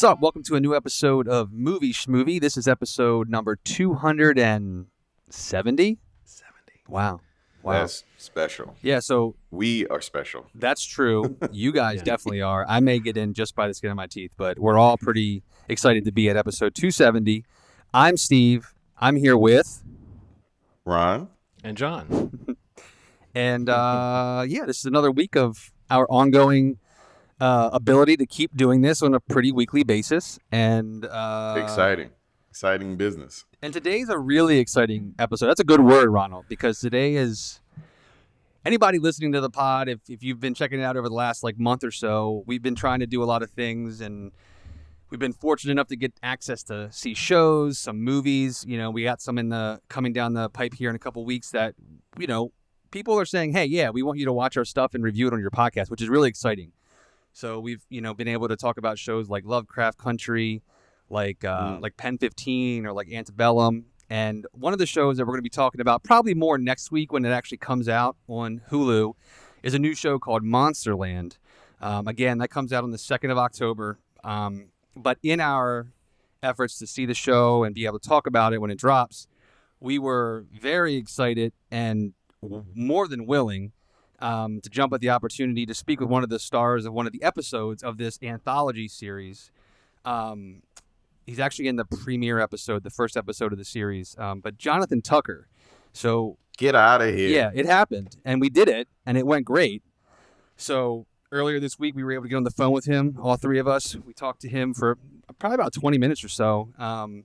What's up? Welcome to a new episode of Movie Schmovie. This is episode number 270. 70. Wow. Wow. That's special. yeah, so We are special. that's true. You guys definitely are. I may get in just by the skin of my teeth, but we're all pretty excited to be at episode 270. I'm Steve. I'm here with, Ron? And John. and uh, yeah, this is another week of our ongoing uh, ability to keep doing this on a pretty weekly basis. And uh, Exciting. Exciting business. And today's a really exciting episode. That's a good word, Ronald, because today is anybody listening to the pod, if, if you've been checking it out over the last like month or so, we've been trying to do a lot of things and we've been fortunate enough to get access to see shows, some movies. You know, we got some in the coming down the pipe here in a couple weeks that, you know, people are saying, Hey, yeah, we want you to watch our stuff and review it on your podcast, which is really exciting. So we've, you know, been able to talk about shows like Lovecraft Country, like uh, Mm. like Pen 15 or like Antebellum. And one of the shows that we're going to be talking about probably more next week when it actually comes out on Hulu is a new show called Monsterland. Um, again, that comes out on the 2nd of October. Um, but in our efforts to see the show and be able to talk about it when it drops, we were very excited and w- more than willing um, to jump at the opportunity to speak with one of the stars of one of the episodes of this anthology series. Um, he's actually in the premiere episode, the first episode of the series. Um, but Jonathan Tucker. So Get out of here. yeah, it happened, and we did it, and it went great. So earlier this week, we were able to get on the phone with him, all three of us. We talked to him for probably about 20 minutes or so, um,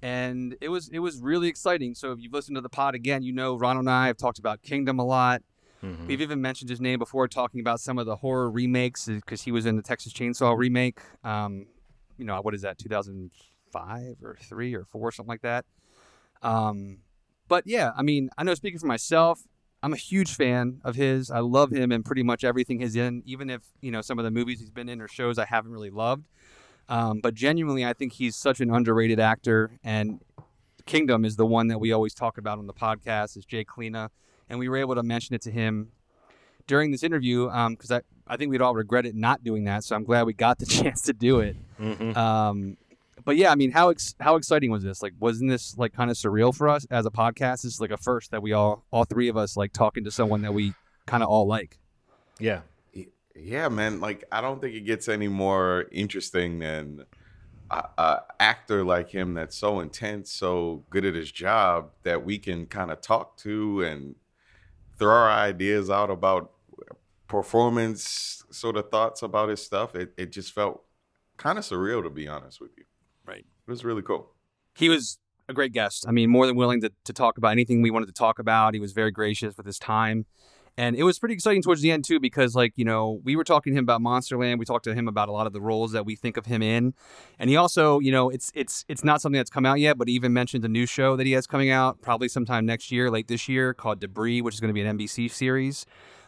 and it was it was really exciting. So if you've listened to the pod again, you know Ron and I have talked about Kingdom a lot. Mhm. We've even mentioned his name before, talking about some of the horror remakes because he was in the Texas Chainsaw remake. Um, you know, what is that, 2005 or three or four, something like that. Um, but yeah, I mean, I know speaking for myself, I'm a huge fan of his. I love him and pretty much everything he's in, even if you know some of the movies he's been in or shows I haven't really loved. Um, but genuinely, I think he's such an underrated actor, and Kingdom is the one that we always talk about on the podcast. Is Jay Kulina, and we were able to mention it to him during this interview because I I think we'd all regretted not doing that. So I'm glad we got the chance to do it. Mhm. Um, but yeah, I mean, how ex- how exciting was this? Like, wasn't this like kind of surreal for us as a podcast? This is like a first that we all all three of us like talking to someone that we kind of all like. Yeah. Yeah, man. Like, I don't think it gets any more interesting than a, a actor like him that's so intense, so good at his job that we can kind of talk to and throw our ideas out about performance, sort of thoughts about his stuff. It, it just felt kind of surreal, to be honest with you. Right. It was really cool. He was a great guest. I mean, more than willing to, to talk about anything we wanted to talk about. He was very gracious with his time. And it was pretty exciting towards the end too, because like, you know, we were talking to him about Monsterland. We talked to him about a lot of the roles that we think of him in. And he also, you know, it's it's it's not something that's come out yet, but he even mentioned a new show that he has coming out probably sometime next year, late this year, called Debris, which is going to be an NBC series,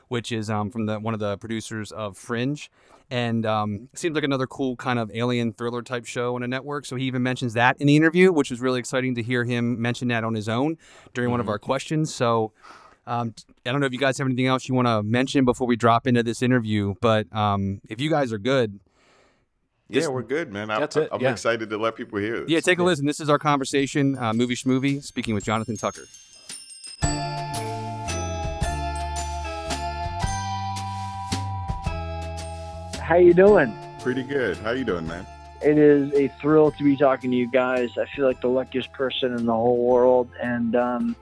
which is um, from the one of the producers of Fringe. And um, it seems like another cool kind of alien thriller type show on a network. So he even mentions that in the interview, which was really exciting to hear him mention that on his own during one of our questions. So um, I don't know if you guys have anything else you want to mention before we drop into this interview, but um, if you guys are good, This- yeah, we're good, man. I, That's it, I'm yeah. excited to let people hear this. yeah, take a listen. This is our conversation, uh, movie schmovie, speaking with Jonathan Tucker. How you doing? Pretty good. How you doing, man? It is a thrill to be talking to you guys. I feel like the luckiest person in the whole world, and um,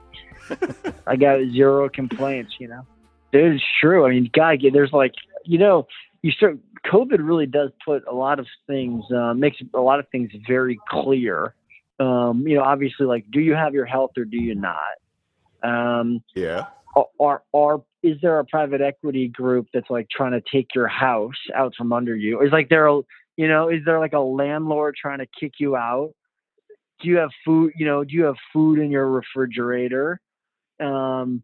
I got zero complaints. You know, it is true. I mean, God, there's like, you know, you start. COVID really does put a lot of things, uh, makes a lot of things very clear. Um, you know, obviously, like, do you have your health or do you not? Um, Yeah. are, are are is there a private equity group that's like trying to take your house out from under you? Is like there a you know is there like a landlord trying to kick you out? Do you have food? You know, do you have food in your refrigerator? Um,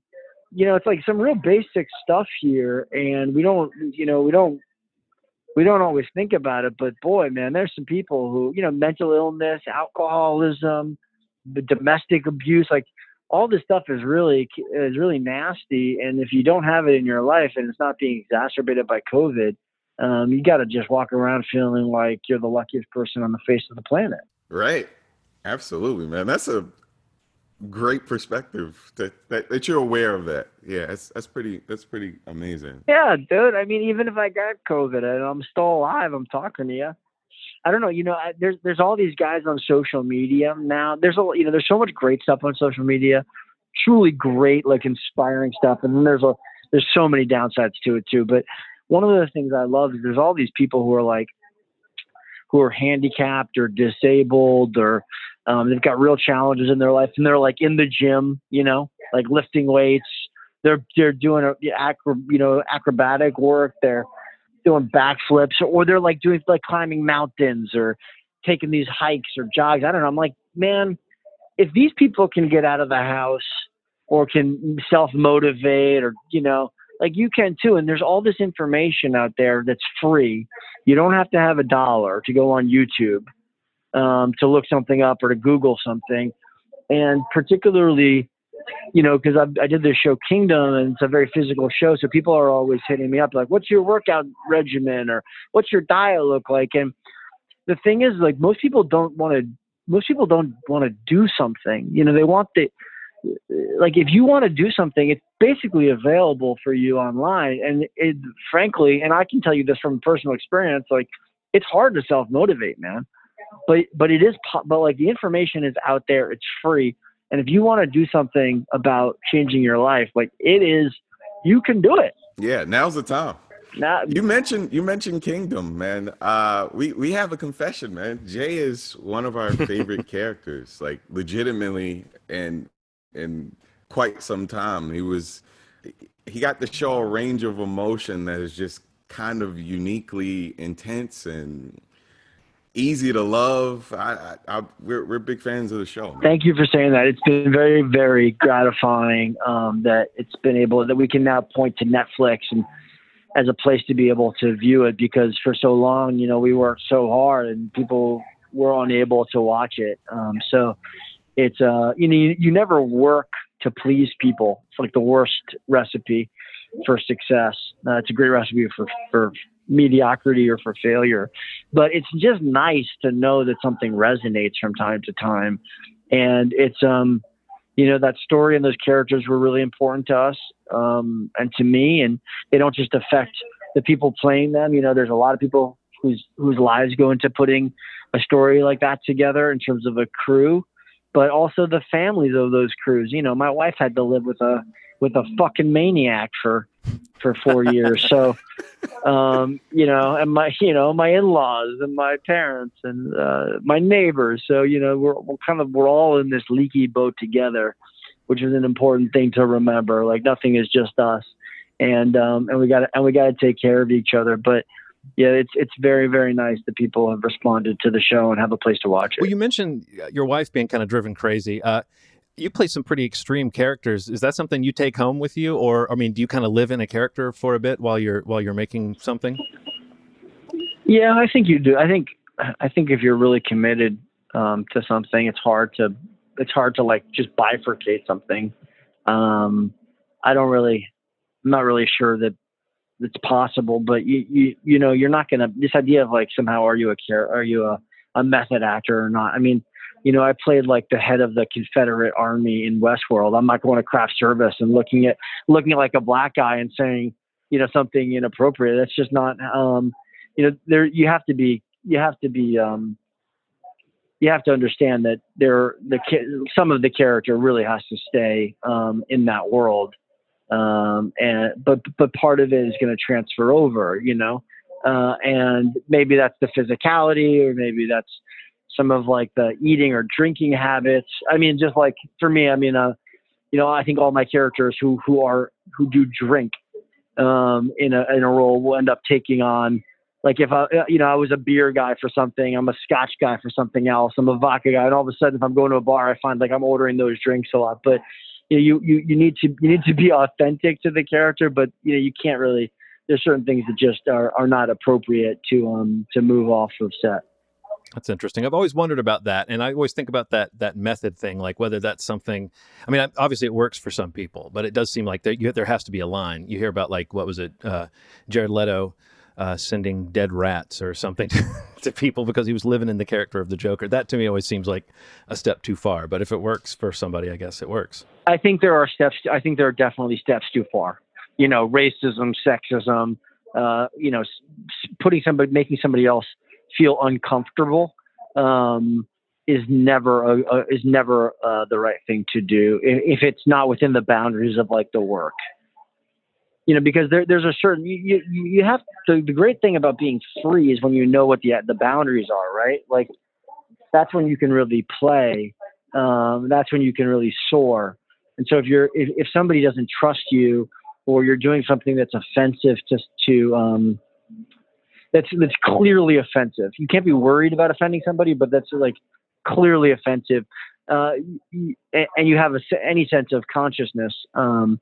you know, it's like some real basic stuff here, and we don't you know we don't we don't always think about it. But boy, man, there's some people who you know mental illness, alcoholism, domestic abuse, like all this stuff is really is really nasty and if you don't have it in your life and it's not being exacerbated by covid um, you got to just walk around feeling like you're the luckiest person on the face of the planet. Right. Absolutely, man. That's a great perspective that, that, that you're aware of that. Yeah, that's that's pretty that's pretty amazing. Yeah, dude. I mean, even if I got COVID and I'm still alive, I'm talking to you. I don't know. You know, I, there's there's all these guys on social media now. There's a you know there's so much great stuff on social media, truly great like inspiring stuff, and then there's a there's so many downsides to it too. But one of the things I love is there's all these people who are like who are handicapped or disabled or um, they've got real challenges in their life and they're like in the gym, you know, like lifting weights. They're they're doing a, acro, you know acrobatic work. They're doing backflips or they're like doing like climbing mountains or taking these hikes or jogs. I don't know. I'm like, man, if these people can get out of the house or can self motivate or you know like you can too and there's all this information out there that's free you don't have to have a dollar to go on youtube um, to look something up or to google something and particularly you know because I, I did this show kingdom and it's a very physical show so people are always hitting me up like what's your workout regimen or what's your diet look like and the thing is like most people don't want to most people don't want to do something you know they want the like if you want to do something, it's basically available for you online. And it, frankly, and I can tell you this from personal experience, like it's hard to self motivate, man. But but it is, but like the information is out there. It's free. And if you want to do something about changing your life, like it is, you can do it. Yeah, now's the time. Now you mentioned you mentioned Kingdom, man. Uh, we we have a confession, man. Jay is one of our favorite characters, like legitimately, and in quite some time. He was he got to show a range of emotion that is just kind of uniquely intense and easy to love. I, I, I we're, we're big fans of the show. Man. Thank you for saying that. It's been very, very gratifying um, that it's been able that we can now point to Netflix and as a place to be able to view it because for so long, you know, we worked so hard and people were unable to watch it. Um, so it's uh you know you, you never work to please people. It's like the worst recipe for success. Uh, it's a great recipe for for mediocrity or for failure. But it's just nice to know that something resonates from time to time. And it's um you know that story and those characters were really important to us um and to me and they don't just affect the people playing them. You know, there's a lot of people whose whose lives go into putting a story like that together in terms of a crew but also the families of those crews. You know, my wife had to live with a with a fucking maniac for for four years. So, um, you know, and my you know my in laws and my parents and uh, my neighbors. So you know, we're, we're kind of we're all in this leaky boat together, which is an important thing to remember. Like nothing is just us, and um, and we got and we got to take care of each other. But yeah, it's it's very very nice that people have responded to the show and have a place to watch it. Well, you mentioned uh, your wife being kind of driven crazy. Uh, you play some pretty extreme characters. Is that something you take home with you, or I mean, do you kind of live in a character for a bit while you're while you're making something? Yeah, I think you do. I think I think if you're really committed um, to something, it's hard to it's hard to like just bifurcate something. Um, I don't really, I'm not really sure that it's possible, but you you you know you're not gonna this idea of like somehow are you a care are you a a method actor or not? I mean, you know, I played like the head of the Confederate Army in Westworld. I'm not going to craft service and looking at looking at like a black guy and saying you know something inappropriate. That's just not um you know there you have to be you have to be um you have to understand that there the some of the character really has to stay um, in that world um, and but but part of it is going to transfer over, you know, uh, and maybe that's the physicality, or maybe that's some of like the eating or drinking habits. I mean, just like for me, I mean, uh, you know, I think all my characters who who are who do drink um, in a in a role will end up taking on. Like if I, you know, I was a beer guy for something, I'm a Scotch guy for something else, I'm a vodka guy, and all of a sudden, if I'm going to a bar, I find like I'm ordering those drinks a lot. But you, know you you need to you need to be authentic to the character, but you know you can't really. There's certain things that just are, are not appropriate to um to move off of set. That's interesting. I've always wondered about that, and I always think about that that method thing, like whether that's something. I mean, obviously it works for some people, but it does seem like there you, there has to be a line. You hear about like what was it, uh, Jared Leto uh, sending dead rats or something to people because he was living in the character of the Joker. That to me always seems like a step too far. But if it works for somebody, I guess it works. I think there are steps. I think there are definitely steps too far. You know, racism, sexism. Uh, you know, putting somebody, making somebody else feel uncomfortable um, is never a, a, is never uh, the right thing to do if, if it's not within the boundaries of like the work you know, because there, there's a certain you, you, you have the, the great thing about being free is when you know what the the boundaries are, right? Like that's when you can really play. Um, that's when you can really soar. And so if you're if, if somebody doesn't trust you or you're doing something that's offensive to to um, that's that's clearly offensive. You can't be worried about offending somebody, but that's like clearly offensive. Uh, and you have a, any sense of consciousness, um,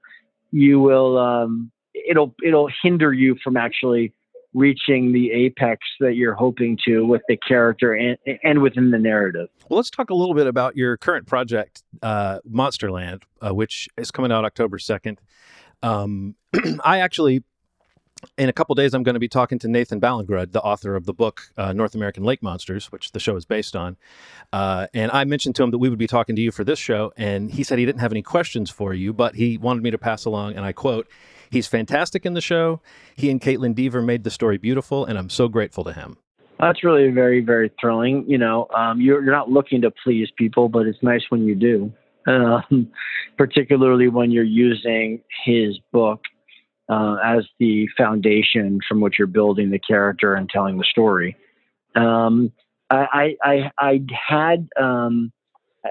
you will um, it'll it'll hinder you from actually reaching the apex that you're hoping to with the character and, and within the narrative. Well, let's talk a little bit about your current project, uh, Monsterland, uh, which is coming out October 2nd. Um, I actually, in a couple days, I'm going to be talking to Nathan Ballingrud, the author of the book uh, North American Lake Monsters, which the show is based on. Uh, and I mentioned to him that we would be talking to you for this show, and he said he didn't have any questions for you, but he wanted me to pass along, and I quote, He's fantastic in the show. He and Kaitlyn Dever made the story beautiful, and I'm so grateful to him. That's really very, very thrilling. You know, um, you're, you're not looking to please people, but it's nice when you do, um, particularly when you're using his book uh, as the foundation from which you're building the character and telling the story. Um, I, I, I had um,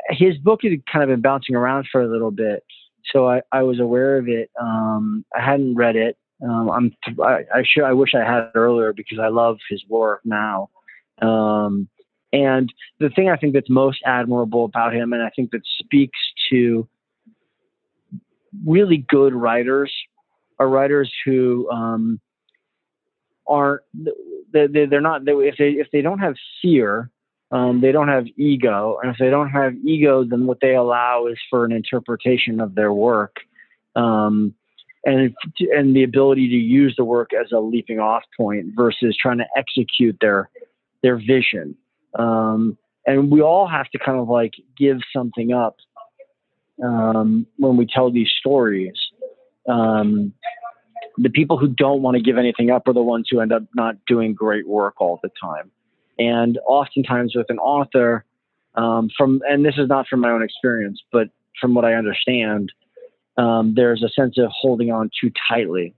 his book had kind of been bouncing around for a little bit, so I, I was aware of it. Um, I hadn't read it. Um, I'm I, I should I wish I had earlier because I love his work now. Um, and the thing I think that's most admirable about him, and I think that speaks to really good writers, are writers who um, aren't they, they're not they, if they if they don't have fear um, they don't have ego, and if they don't have ego, then what they allow is for an interpretation of their work, um, and and the ability to use the work as a leaping off point versus trying to execute their their vision. Um, and we all have to kind of like give something up um, when we tell these stories. Um, the people who don't want to give anything up are the ones who end up not doing great work all the time. And oftentimes with an author, um, from and this is not from my own experience, but from what I understand, um, there's a sense of holding on too tightly.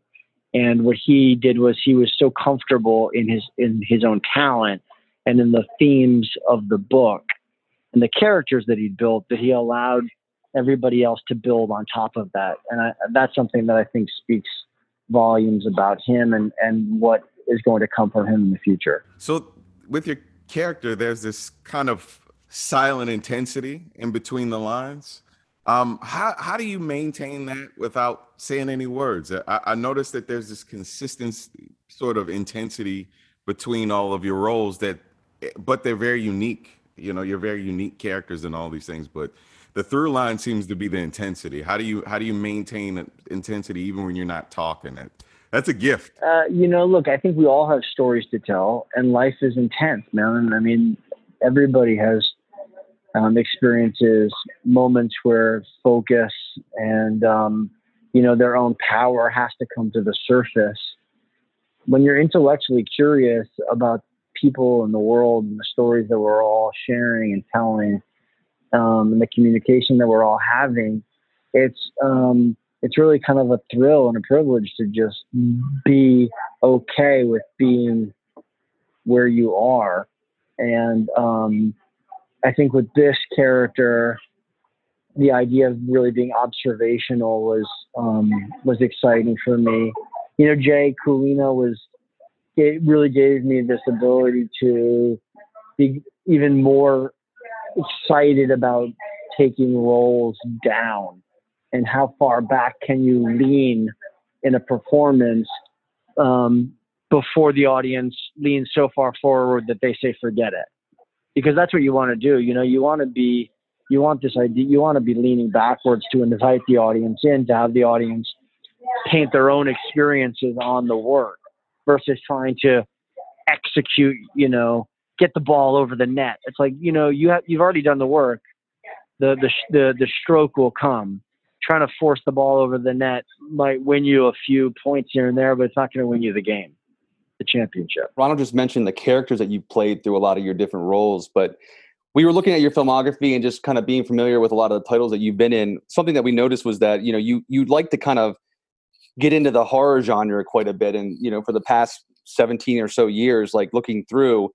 And what he did was he was so comfortable in his in his own talent and in the themes of the book and the characters that he built that he allowed everybody else to build on top of that. And I, that's something that I think speaks volumes about him and, and what is going to come from him in the future. So with your character, there's this kind of silent intensity in between the lines. Um, how how do you maintain that without saying any words? I, I noticed that there's this consistent sort of intensity between all of your roles that, but they're very unique. You know, you're very unique characters and all these things, but the through line seems to be the intensity. How do you how do you maintain intensity even when you're not talking? It that's a gift. Uh, you know, look, I think we all have stories to tell, and life is intense, man. I mean, everybody has um, experiences, moments where focus and um, you know their own power has to come to the surface. When you're intellectually curious about people and the world and the stories that we're all sharing and telling, um, and the communication that we're all having, it's um, it's really kind of a thrill and a privilege to just be okay with being where you are. And um, I think with this character, the idea of really being observational was um, was exciting for me. You know, Jay Kulina was it really gave me this ability to be even more excited about taking roles down? And how far back can you lean in a performance um, before the audience leans so far forward that they say forget it. Because that's what you want to do you know? You want to be you want this idea you want to be leaning backwards to invite the audience in to have the audience paint their own experiences on the work versus trying to execute, you know, get the ball over the net. It's like, you know, you have you've already done the work. The the the the stroke will come. Trying to force the ball over the net might win you a few points here and there, but it's not going to win you the game, the championship. Ronald just mentioned the characters that you played through a lot of your different roles, but we were looking at your filmography and just kind of being familiar with a lot of the titles that you've been in. Something that we noticed was that you know you you'd like to kind of get into the horror genre quite a bit, and you know for the past 17 or so years, like looking through,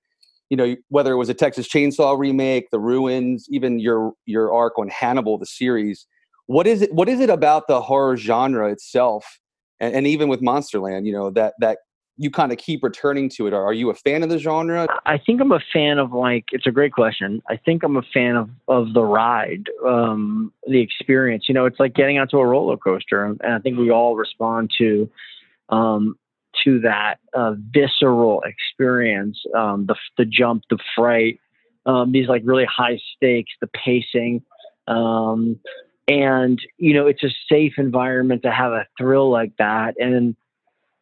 you know whether it was a Texas Chainsaw remake, The Ruins, even your your arc on Hannibal, the series. What is it? What is it about the horror genre itself, and, and even with Monsterland, you know that that you kind of keep returning to it? Are, you a fan of the genre? I think I'm a fan of like it's a great question. I think I'm a fan of of the ride, um, the experience. You know, it's like getting onto a roller coaster, and I think we all respond to um, to that uh, visceral experience, um, the the jump, the fright, um, these like really high stakes, the pacing. Um, and you know it's a safe environment to have a thrill like that and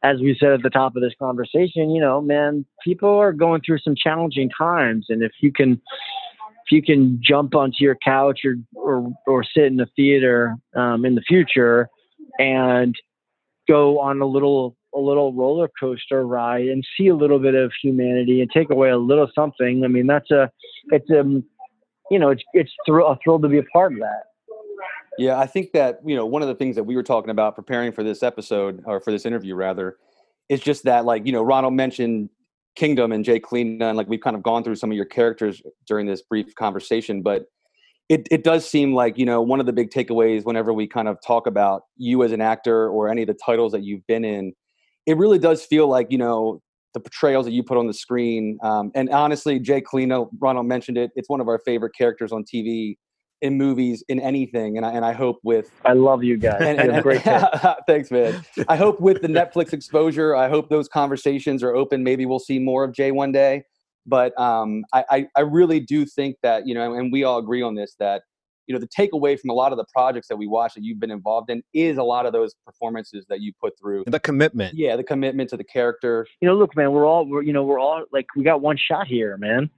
as we said at the top of this conversation you know man people are going through some challenging times and if you can if you can jump onto your couch or or, or sit in the theater um, in the future and go on a little a little roller coaster ride and see a little bit of humanity and take away a little something. I mean that's a it's a, you know it's it's a thrill to be a part of that. Yeah, I think that you know one of the things that we were talking about preparing for this episode or for this interview rather is just that like you know Ronald mentioned Kingdom and Jay Kulina and like we've kind of gone through some of your characters during this brief conversation, but it it does seem like you know one of the big takeaways whenever we kind of talk about you as an actor or any of the titles that you've been in, it really does feel like you know the portrayals that you put on the screen. Um, and honestly, Jay Kulina, Ronald mentioned it. It's one of our favorite characters on TV in movies in anything and I, and I hope with I love you guys. and, and- great thanks man I hope with the Netflix exposure I hope those conversations are open maybe we'll see more of Jay one day but um, I, I I really do think that you know and we all agree on this that you know the takeaway from a lot of the projects that we watch that you've been involved in is a lot of those performances that you put through The commitment. yeah the commitment to the character you know, look, man, we're all, we're, you know, we're all like, we got one shot here, man.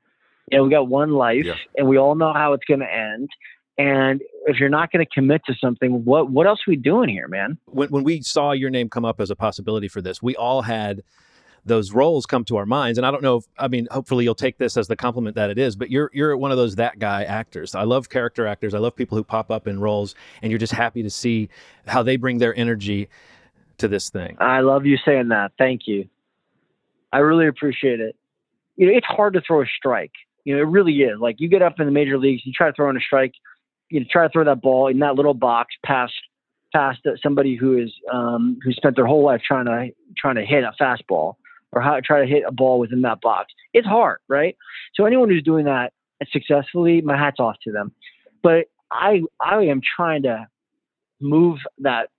You know, we got one life, Yeah. and we all know how it's going to end. And if you're not going to commit to something, what what else are we doing here, man? when, when we saw your name come up as a possibility for this, we all had those roles come to our minds. And I don't know if, I mean, hopefully you'll take this as the compliment that it is, but you're, you're one of those that guy actors. I love character actors. I love people who pop up in roles and you're just happy to see how they bring their energy to this thing. I love you saying that. Thank you. I really appreciate it. You know, it's hard to throw a strike. You know, it really is. Like you get up in the major leagues, you try to throw in a strike, you try to throw that ball in that little box past past somebody who is um, who spent their whole life trying to trying to hit a fastball or how to try to hit a ball within that box. It's hard, right? So anyone who's doing that successfully, my hat's off to them. But I I am trying to move that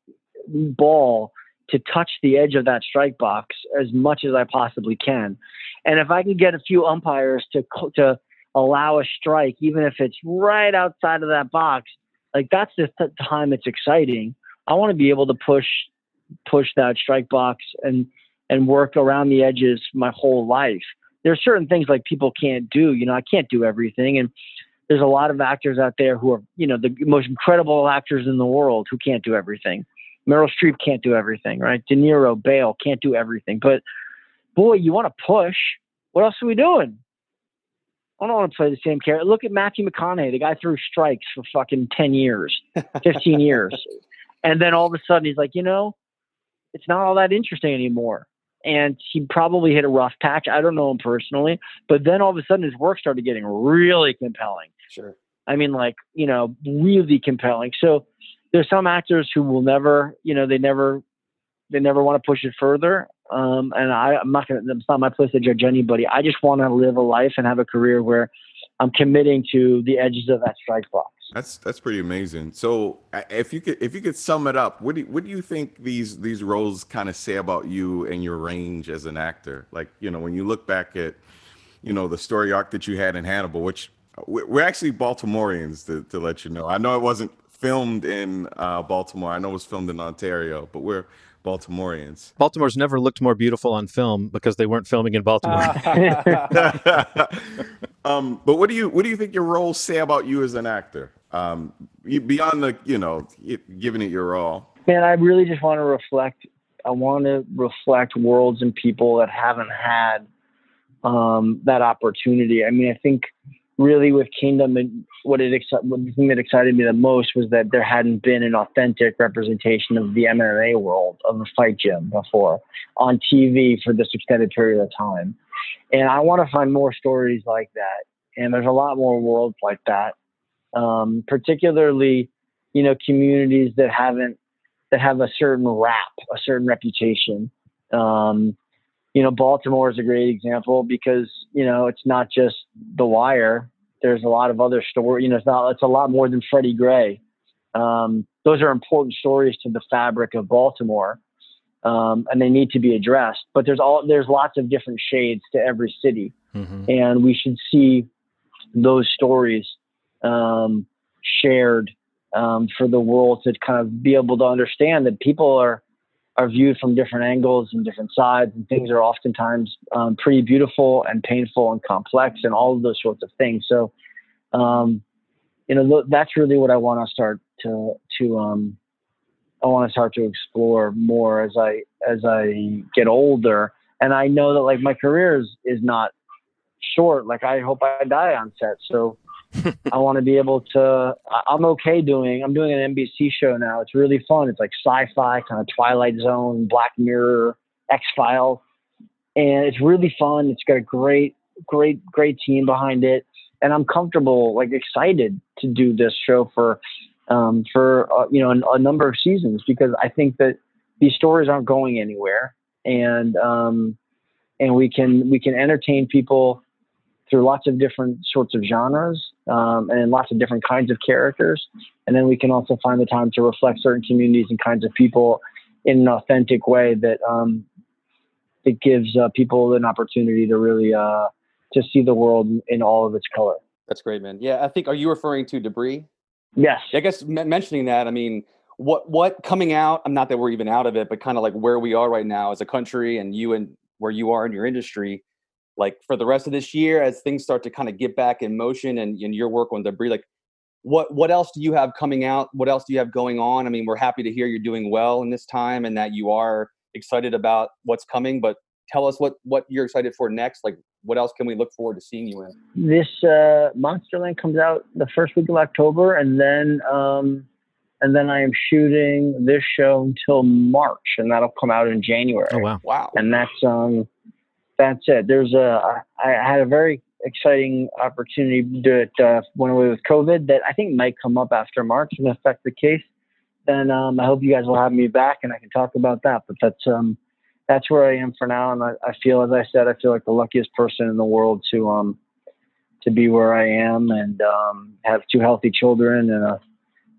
ball to touch the edge of that strike box as much as I possibly can. And if I can get a few umpires to to allow a strike, even if it's right outside of that box, like that's the th- time it's exciting. I want to be able to push push that strike box and and work around the edges my whole life. There are certain things like people can't do. You know, I can't do everything, and there's a lot of actors out there who are, you know, the most incredible actors in the world who can't do everything. Meryl Streep can't do everything, right? De Niro, Bale can't do everything. But boy, you want to push. What else are we doing? I don't want to play the same character. Look at Matthew McConaughey. The guy threw strikes for fucking 10 years, 15 years. And then all of a sudden he's like, you know, it's not all that interesting anymore. And he probably hit a rough patch. I don't know him personally. But then all of a sudden his work started getting really compelling. sure I mean, like, you know, really compelling. So there's some actors who will never, you know, they never, they never want to push it further. Um, and I, I'm not going to, it's not my place to judge anybody. I just want to live a life and have a career where I'm committing to the edges of that strike box. That's that's pretty amazing. So, if you could if you could sum it up, what do you, what do you think these these roles kind of say about you and your range as an actor? Like, you know, when you look back at, you know, the story arc that you had in Hannibal, which we're actually Baltimoreans to, to let you know. I know it wasn't filmed in uh, Baltimore. I know it was filmed in Ontario, but we're Baltimoreans. Baltimore's never looked more beautiful on film because they weren't filming in Baltimore. um, but what do you what do you think your roles say about you as an actor? Um, beyond the you know giving it your all. Man, I really just want to reflect. I want to reflect worlds and people that haven't had um, that opportunity. I mean, I think really with Kingdom and what it the thing that excited me the most was that there hadn't been an authentic representation of the MMA world of the fight gym before on TV for this extended period of time. And I want to find more stories like that. And there's a lot more worlds like that, um, particularly, you know, communities that haven't that have a certain rap, a certain reputation. Um, you know, Baltimore is a great example because you know it's not just The Wire. There's a lot of other stories. You know, it's not. It's a lot more than Freddie Gray. Um, those are important stories to the fabric of Baltimore, um, and they need to be addressed. But there's all there's lots of different shades to every city, Mhm. and we should see those stories um, shared um, for the world to kind of be able to understand that people are are viewed from different angles and different sides, and things are oftentimes um, pretty beautiful and painful and complex, and all of those sorts of things. So, um, you know, th- that's really what I want to start to to um, I want to start to explore more as I as I get older. And I know that like my career is is not short. Like I hope I die on set. So I want to be able to. I'm okay doing. I'm doing an NBC show now. It's really fun. It's like sci-fi, kind of Twilight Zone, Black Mirror, X Files, and it's really fun. It's got a great, great, great team behind it, and I'm comfortable, like excited to do this show for, um, for uh, you know a, a number of seasons because I think that these stories aren't going anywhere, and um, and we can we can entertain people through lots of different sorts of genres um, and lots of different kinds of characters. And then we can also find the time to reflect certain communities and kinds of people in an authentic way that um, that gives uh, people an opportunity to really uh, to see the world in all of its color. That's great, man. Yeah, I think. Are you referring to debris? Yes. I guess m- mentioning that, I mean, what what coming out? I'm not that we're even out of it, but kind of like where we are right now as a country, and you and where you are in your industry. Like for the rest of this year, as things start to kind of get back in motion, and, and your work on debris, like what what else do you have coming out? What else do you have going on? I mean, we're happy to hear you're doing well in this time, and that you are excited about what's coming. But tell us what what you're excited for next. Like, what else can we look forward to seeing you in? This uh, Monsterland comes out the first week of October, and then um, and then I am shooting this show until March, and that'll come out in January. Oh wow. Wow. and that's um that's it there's a I had a very exciting opportunity to do it uh, went away with covid that i think might come up after march and affect the case. Then um i hope you guys will have me back and i can talk about that but that's um that's where i am for now. And i, I feel as i said i feel like the luckiest person in the world to um to be where i am and um have two healthy children and a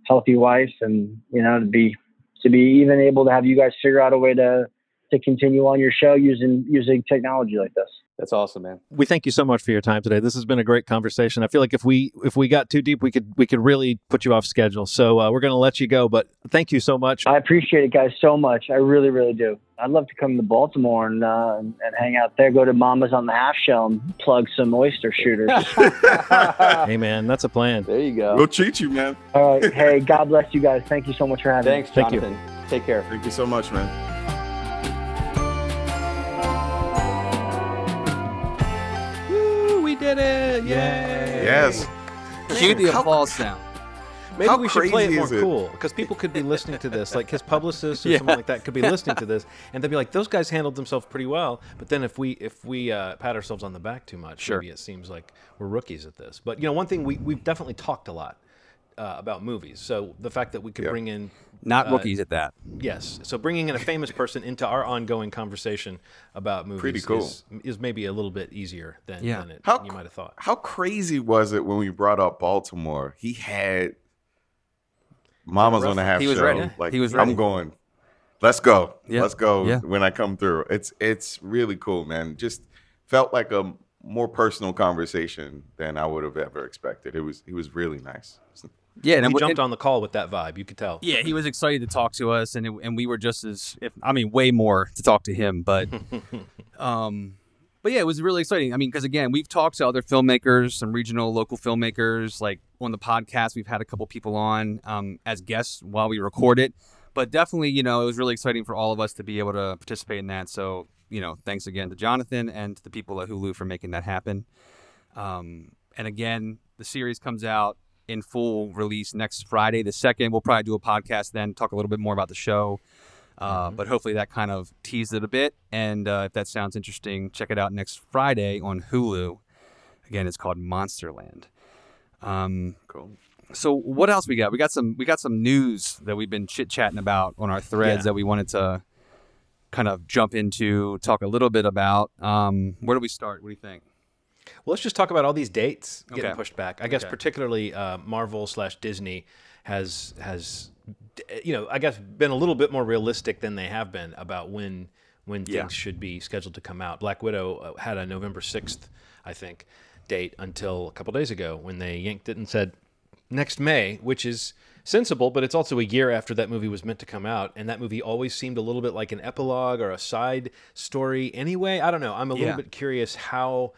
healthy wife and you know to be to be even able to have you guys figure out a way to to continue on your show using using technology like this. That's awesome, man. We thank you so much for your time today. This has been a great conversation. I feel like if we if we got too deep, we could we could really put you off schedule. So uh, we're going to let you go. But thank you so much. I appreciate it, guys, so much. I really, really do. I'd love to come to Baltimore and uh, and, and hang out there. Go to Mama's on the Half Shell and plug some oyster shooters. Hey man, that's a plan. There you go. We'll treat you, man. All right. Hey, God bless you guys. Thank you so much for having me. Thanks, Thank you. Jonathan. Take care. Thank you so much, man. Did it! Yay! Yes. Cue the applause sound. Maybe How we should play it more it? cool because people could be listening to this, like his publicist or Yeah. someone like that could be listening to this, and they'd be like, "Those guys handled themselves pretty well." But then if we if we uh, pat ourselves on the back too much, Sure. maybe it seems like we're rookies at this. But you know, one thing we we've definitely talked a lot uh, about movies. So the fact that we could Yeah. bring in Not Uh, rookies at that. Yes. So bringing in a famous person into our ongoing conversation about movies Pretty cool. is, is maybe a little bit easier than, Yeah. than it, How you might have thought. How crazy was it when we brought up Baltimore? He had Mama's on the half He was show. ready. Like He was ready. I'm going. Let's go. Yeah. Let's go Yeah. when I come through. It's it's really cool, man. Just felt like a more personal conversation than I would have ever expected. It was it was really nice. Yeah, And he and, jumped on the call with that vibe. You could tell. Yeah, he was excited to talk to us, and it, and we were just as, if I mean, way more to talk to him. But, um, but yeah, it was really exciting. I mean, because again, we've talked to other filmmakers, some regional, local filmmakers. Like on the podcast, we've had a couple people on um, as guests while we record it. But definitely, you know, it was really exciting for all of us to be able to participate in that. So, you know, thanks again to Jonathan and to the people at Hulu for making that happen. Um, and again, the series comes out in full release next Friday, the second. We'll probably do a podcast then, talk a little bit more about the show. Uh, But hopefully that kind of teased it a bit. And uh, if that sounds interesting, check it out next Friday on Hulu. Again, it's called Monsterland. Um, Cool. so what else we got? We got some we got some news that we've been chit chatting about on our threads Yeah. that we wanted to kind of jump into, talk a little bit about. Um, where do we start? What do you think? Well, let's just talk about all these dates getting Okay. pushed back. I guess Okay. particularly uh, Marvel slash Disney has has you know I guess been a little bit more realistic than they have been about when when things should be scheduled to come out. Black Widow uh, had a November sixth, I think, date until a couple days ago when they yanked it and said next May, which is sensible, but it's also a year after that movie was meant to come out, and that movie always seemed a little bit like an epilogue or a side story. Anyway, I don't know. I'm a little Yeah. bit curious how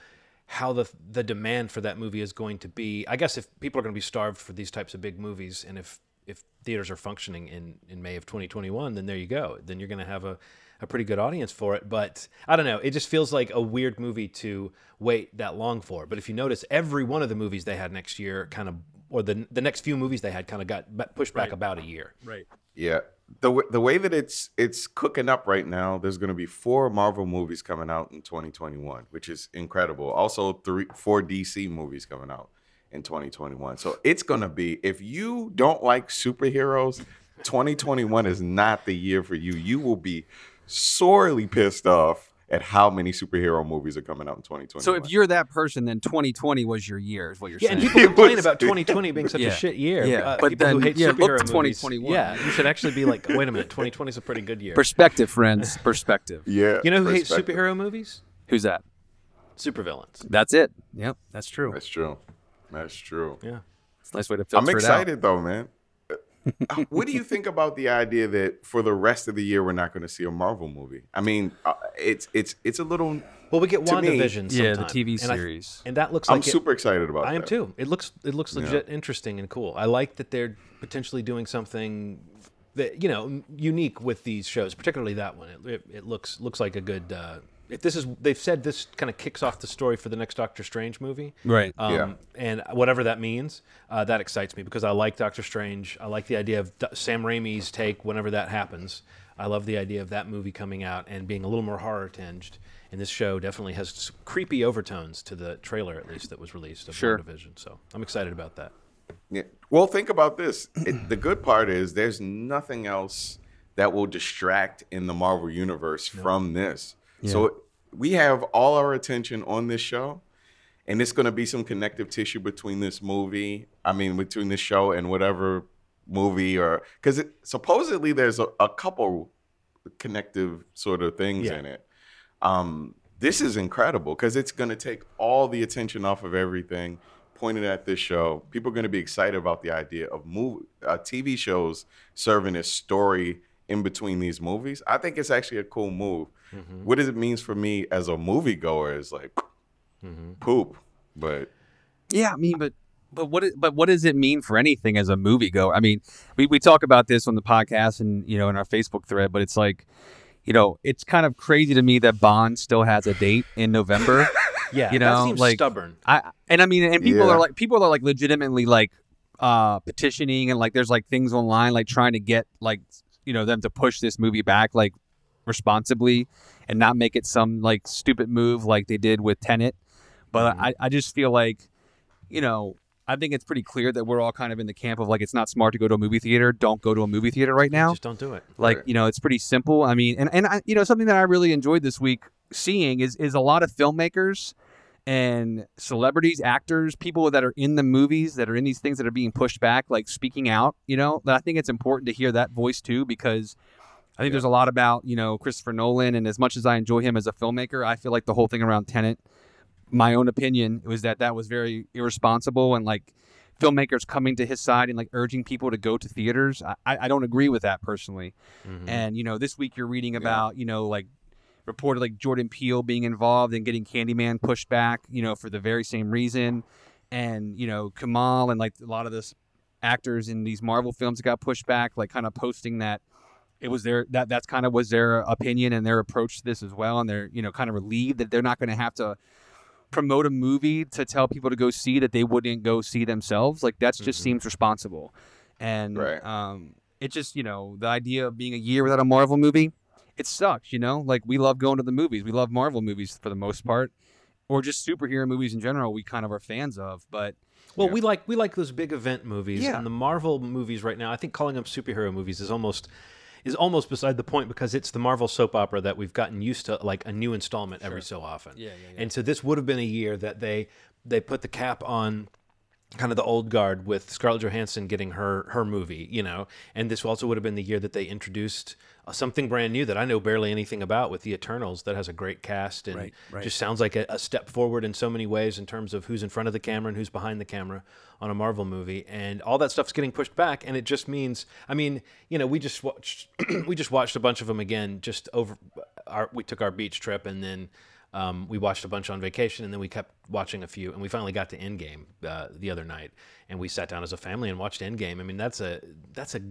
how the the demand for that movie is going to be. I guess if people are going to be starved for these types of big movies, and if if theaters are functioning in in May of 2021, then there you go. Then you're going to have a a pretty good audience for it. But I don't know. It just feels like a weird movie to wait that long for. But if you notice, every one of the movies they had next year kind of, or the the next few movies they had kind of got pushed back about a year. Right. Yeah. The, w- the way that it's it's cooking up right now, there's going to be four Marvel movies coming out in 2021, which is incredible. Also, three four DC movies coming out in 2021. So it's going to be if you don't like superheroes, 2021 is not the year for you. You will be sorely pissed off at how many superhero movies are coming out in 2021. So if you're that person, then 2020 was your year, is what you're Yeah, and people complain was- about 2020 being such Yeah. a shit year. Yeah, uh, but then, hate yeah, look superhero to movies. 2021. Yeah, you should actually be like, wait a minute, 2020 is a pretty good year. Perspective, friends. Perspective. yeah, You know who hates superhero movies? Who's that? Supervillains. That's it. Yep, that's true. That's true. That's true. Yeah. It's a nice way to filter that. I'm excited though, man. Uh, what do you think about the idea that for the rest of the year we're not going to see a Marvel movie? I mean, uh, it's it's it's a little. Well, we get To me- Yeah, the sometime, TV and I- series. and that looks I'm like it- super excited about. I am that. too. It looks it looks legit interesting and cool. I like that they're potentially doing something that you know unique with these shows, particularly that one. It, it, it looks looks like a good. Uh, if this is, they've said this kind of kicks off the story for the next Doctor Strange movie, Right. Um, Yeah. And whatever that means, uh, that excites me because I like Doctor Strange. I like the idea of D- Sam Raimi's take whenever that happens. I love the idea of that movie coming out and being a little more horror tinged. And this show definitely has creepy overtones to the trailer, at least that was released of Sure. WandaVision. So I'm excited about that. Yeah. Well, think about this. It, the good part is there's nothing else that will distract in the Marvel universe from this. So we have all our attention on this show, and it's going to be some connective tissue between this movie. I mean, between this show and whatever movie, or because supposedly there's a, a couple connective sort of things Yeah. in it. Um, this is incredible because it's going to take all the attention off of everything pointed at this show. People are going to be excited about the idea of movie, uh, TV shows serving as story in between these movies. I think it's actually a cool move. What does it means for me as a moviegoer is like poop, but Yeah, I mean, but but what but what does it mean for anything as a moviegoer? I mean, we, we talk about this on the podcast and you know in our Facebook thread, but it's like, you know, it's kind of crazy to me that Bond still has a date in November. Yeah, You that know, seems like- stubborn. I and I mean, and people Yeah. are like people are like legitimately like uh petitioning and like there's like things online like trying to get like you know them to push this movie back like responsibly and not make it some like stupid move like they did with Tenet. But mm-hmm. I, I just feel like, you know, I think it's pretty clear that we're all kind of in the camp of like it's not smart to go to a movie theater. Don't go to a movie theater right now. Just don't do it. Like you know, it's pretty simple. I mean, and and I, you know something that I really enjoyed this week seeing is is a lot of filmmakers and celebrities, actors, people that are in the movies that are in these things that are being pushed back, like speaking out. You know, that I think it's important to hear that voice too because. I think there's a lot about you know Christopher Nolan, and as much as I enjoy him as a filmmaker, I feel like the whole thing around Tenet, my own opinion was that that was very irresponsible and like filmmakers coming to his side and like urging people to go to theaters. I, I don't agree with that personally. Mhm. And you know, this week you're reading about you know like reported like Jordan Peele being involved in getting Candyman pushed back. You know, for the very same reason. And you know, Kumail and like a lot of this actors in these Marvel films got pushed back, like kind of posting that it was their that that's kind of was their opinion and their approach to this as well, and they're you know kind of relieved that they're not going to have to promote a movie to tell people to go see that they wouldn't go see themselves. Like that just Mhm. seems responsible, and Right. um, it just you know the idea of being a year without a Marvel movie, it sucks. You know, like we love going to the movies, we love Marvel movies for the most part, or just superhero movies in general. We kind of are fans of, but Well, Yeah. we like we like those big event movies, Yeah. and the Marvel movies right now. I think calling them superhero movies is almost is almost beside the point because it's the Marvel soap opera that we've gotten used to, like a new installment every so often. Yeah, yeah, yeah. And so this would have been a year that they they put the cap on kind of the old guard with Scarlett Johansson getting her her movie, you know. And this also would have been the year that they introduced uh, something brand new that I know barely anything about with the Eternals that has a great cast and Right, right. just sounds like a, a step forward in so many ways in terms of who's in front of the camera and who's behind the camera on a Marvel movie. And all that stuff's getting pushed back and it just means I mean, you know, we just watched we just watched a bunch of them again just over our we took our beach trip and then um, we watched a bunch on vacation, and then we kept watching a few, and we finally got to Endgame uh, the other night, and we sat down as a family and watched Endgame. I mean, that's a that's a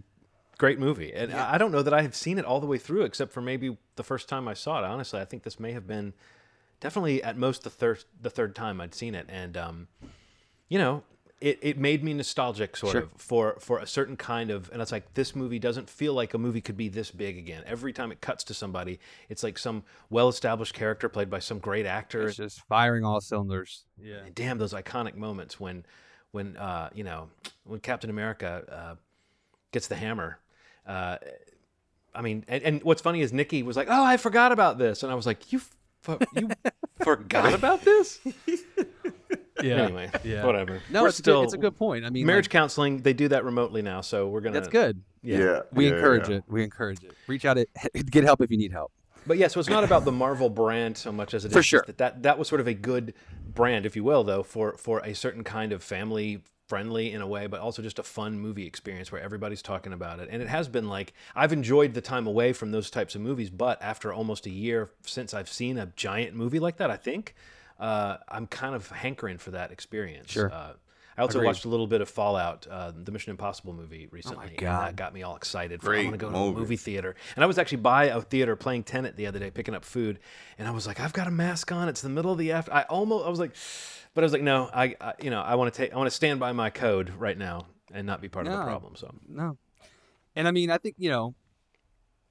great movie, and I I don't know that I have seen it all the way through, except for maybe the first time I saw it. Honestly, I think this may have been definitely at most the third the third time I'd seen it, and um, you know. It, it made me nostalgic sort Sure. of for for a certain kind of and it's like this movie doesn't feel like a movie could be this big again every time it cuts to somebody it's like some well established character played by some great actor it's just firing all cylinders. Yeah. and damn those iconic moments when when uh, you know when Captain America uh, gets the hammer. Uh, I mean, and, and what's funny is Nikki was like, "Oh, I forgot about this," and I was like, "You, fu- you forgot about this?" Yeah. Anyway, Yeah. whatever. No, We're it's, still good, it's a good point. I mean, marriage like, counseling. They do that remotely now, so we're gonna. that's good. Yeah. We yeah, encourage yeah. it. We encourage it. Reach out. It, get help if you need help. But yeah, so it's not about the Marvel brand so much as it is For just sure. that, that that was sort of a good brand, if you will, though, for for a certain kind of family friendly in a way, but also just a fun movie experience where everybody's talking about it. And it has been like I've enjoyed the time away from those types of movies, but after almost a year since I've seen a giant movie like that, I think uh, I'm kind of hankering for that experience. Sure. Uh, I also Agreed. watched a little bit of Fallout, uh, the Mission Impossible movie recently. And God. that got me all excited. For, I Great want to go to a movie. movie theater. And I was actually by a theater playing Tenet the other day, picking up food, and I was like, I've got a mask on. It's the middle of the after. I almost, I was like, but I was like, no, I, I you know, I want to take, I want to stand by my code right now and not be part of the problem. So No. And I mean, I think, you know,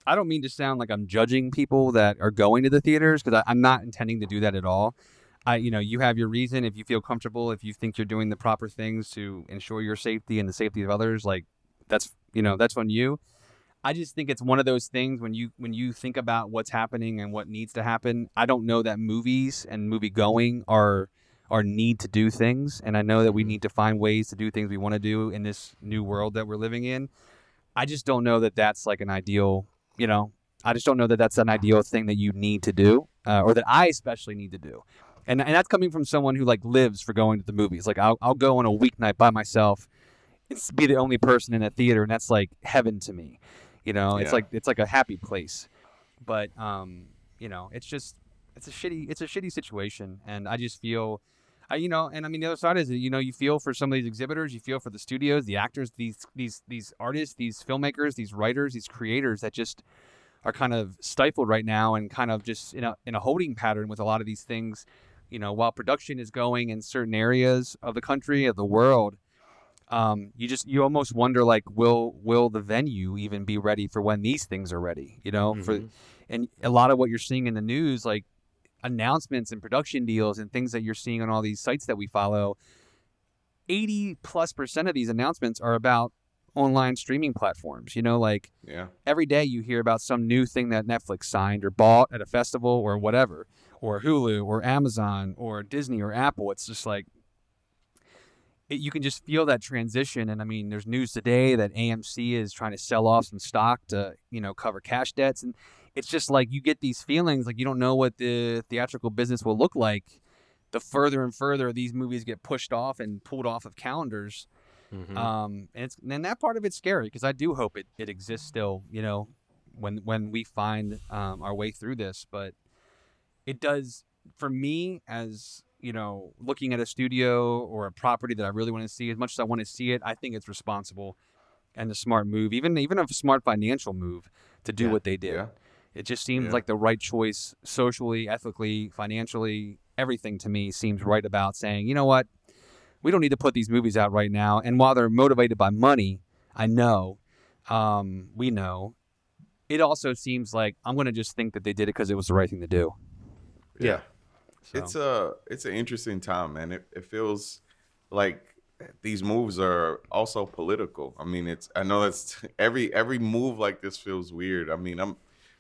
I don't mean to sound like I'm judging people that are going to the theaters because I'm not intending to do that at all. I, you know, you have your reason if you feel comfortable, if you think you're doing the proper things to ensure your safety and the safety of others, like that's, you know, that's on you. I just think it's one of those things when you when you think about what's happening and what needs to happen. I don't know that movies and movie going are our need to do things, and I know that we Mhm. need to find ways to do things we want to do in this new world that we're living in. I just don't know that that's like an ideal, you know. I just don't know that that's an ideal thing that you need to do, uh, or that I especially need to do. And and that's coming from someone who like lives for going to the movies. Like I'll I'll go on a weeknight by myself, and be the only person in a theater, and that's like heaven to me. You know, it's Yeah. like it's like a happy place. But um, you know, it's just it's a shitty it's a shitty situation, and I just feel. I, you know, and I mean the other side is, you know, you feel for some of these exhibitors, you feel for the studios, the actors, these these these artists, these filmmakers, these writers, these creators that just are kind of stifled right now and kind of just in a in a holding pattern with a lot of these things. You know, while production is going in certain areas of the country of the world, um, you just you almost wonder like, will will the venue even be ready for when these things are ready? You know, for Mhm. and a lot of what you're seeing in the news, like announcements and production deals and things that you're seeing on all these sites that we follow, 80 plus percent of these announcements are about online streaming platforms. You know, like Yeah. every day you hear about some new thing that Netflix signed or bought at a festival or whatever, or Hulu or Amazon or Disney or Apple. It's just like it, you can just feel that transition. And I mean, there's news today that AMC is trying to sell off some stock to you know cover cash debts, and it's just like you get these feelings like you don't know what the theatrical business will look like the further and further these movies get pushed off and pulled off of calendars Mhm. Um, and it's and that part of it's scary because I do hope it, it exists still. You know, when when we find um, our way through this, but it does for me as you know looking at a studio or a property that I really want to see as much as I want to see it. I think it's responsible and a smart move, even even a smart financial move to do Yeah. what they did. Yeah. It just seems Yeah. like the right choice socially, ethically, financially. Everything to me seems right about saying, you know what, we don't need to put these movies out right now. And while they're motivated by money, I know, um, we know, it also seems like I'm going to just think that they did it because it was the right thing to do. Yeah. So, It's a it's an interesting time, man. It it feels like these moves are also political. I mean, it's I know that's every every move like this feels weird. I mean, I'm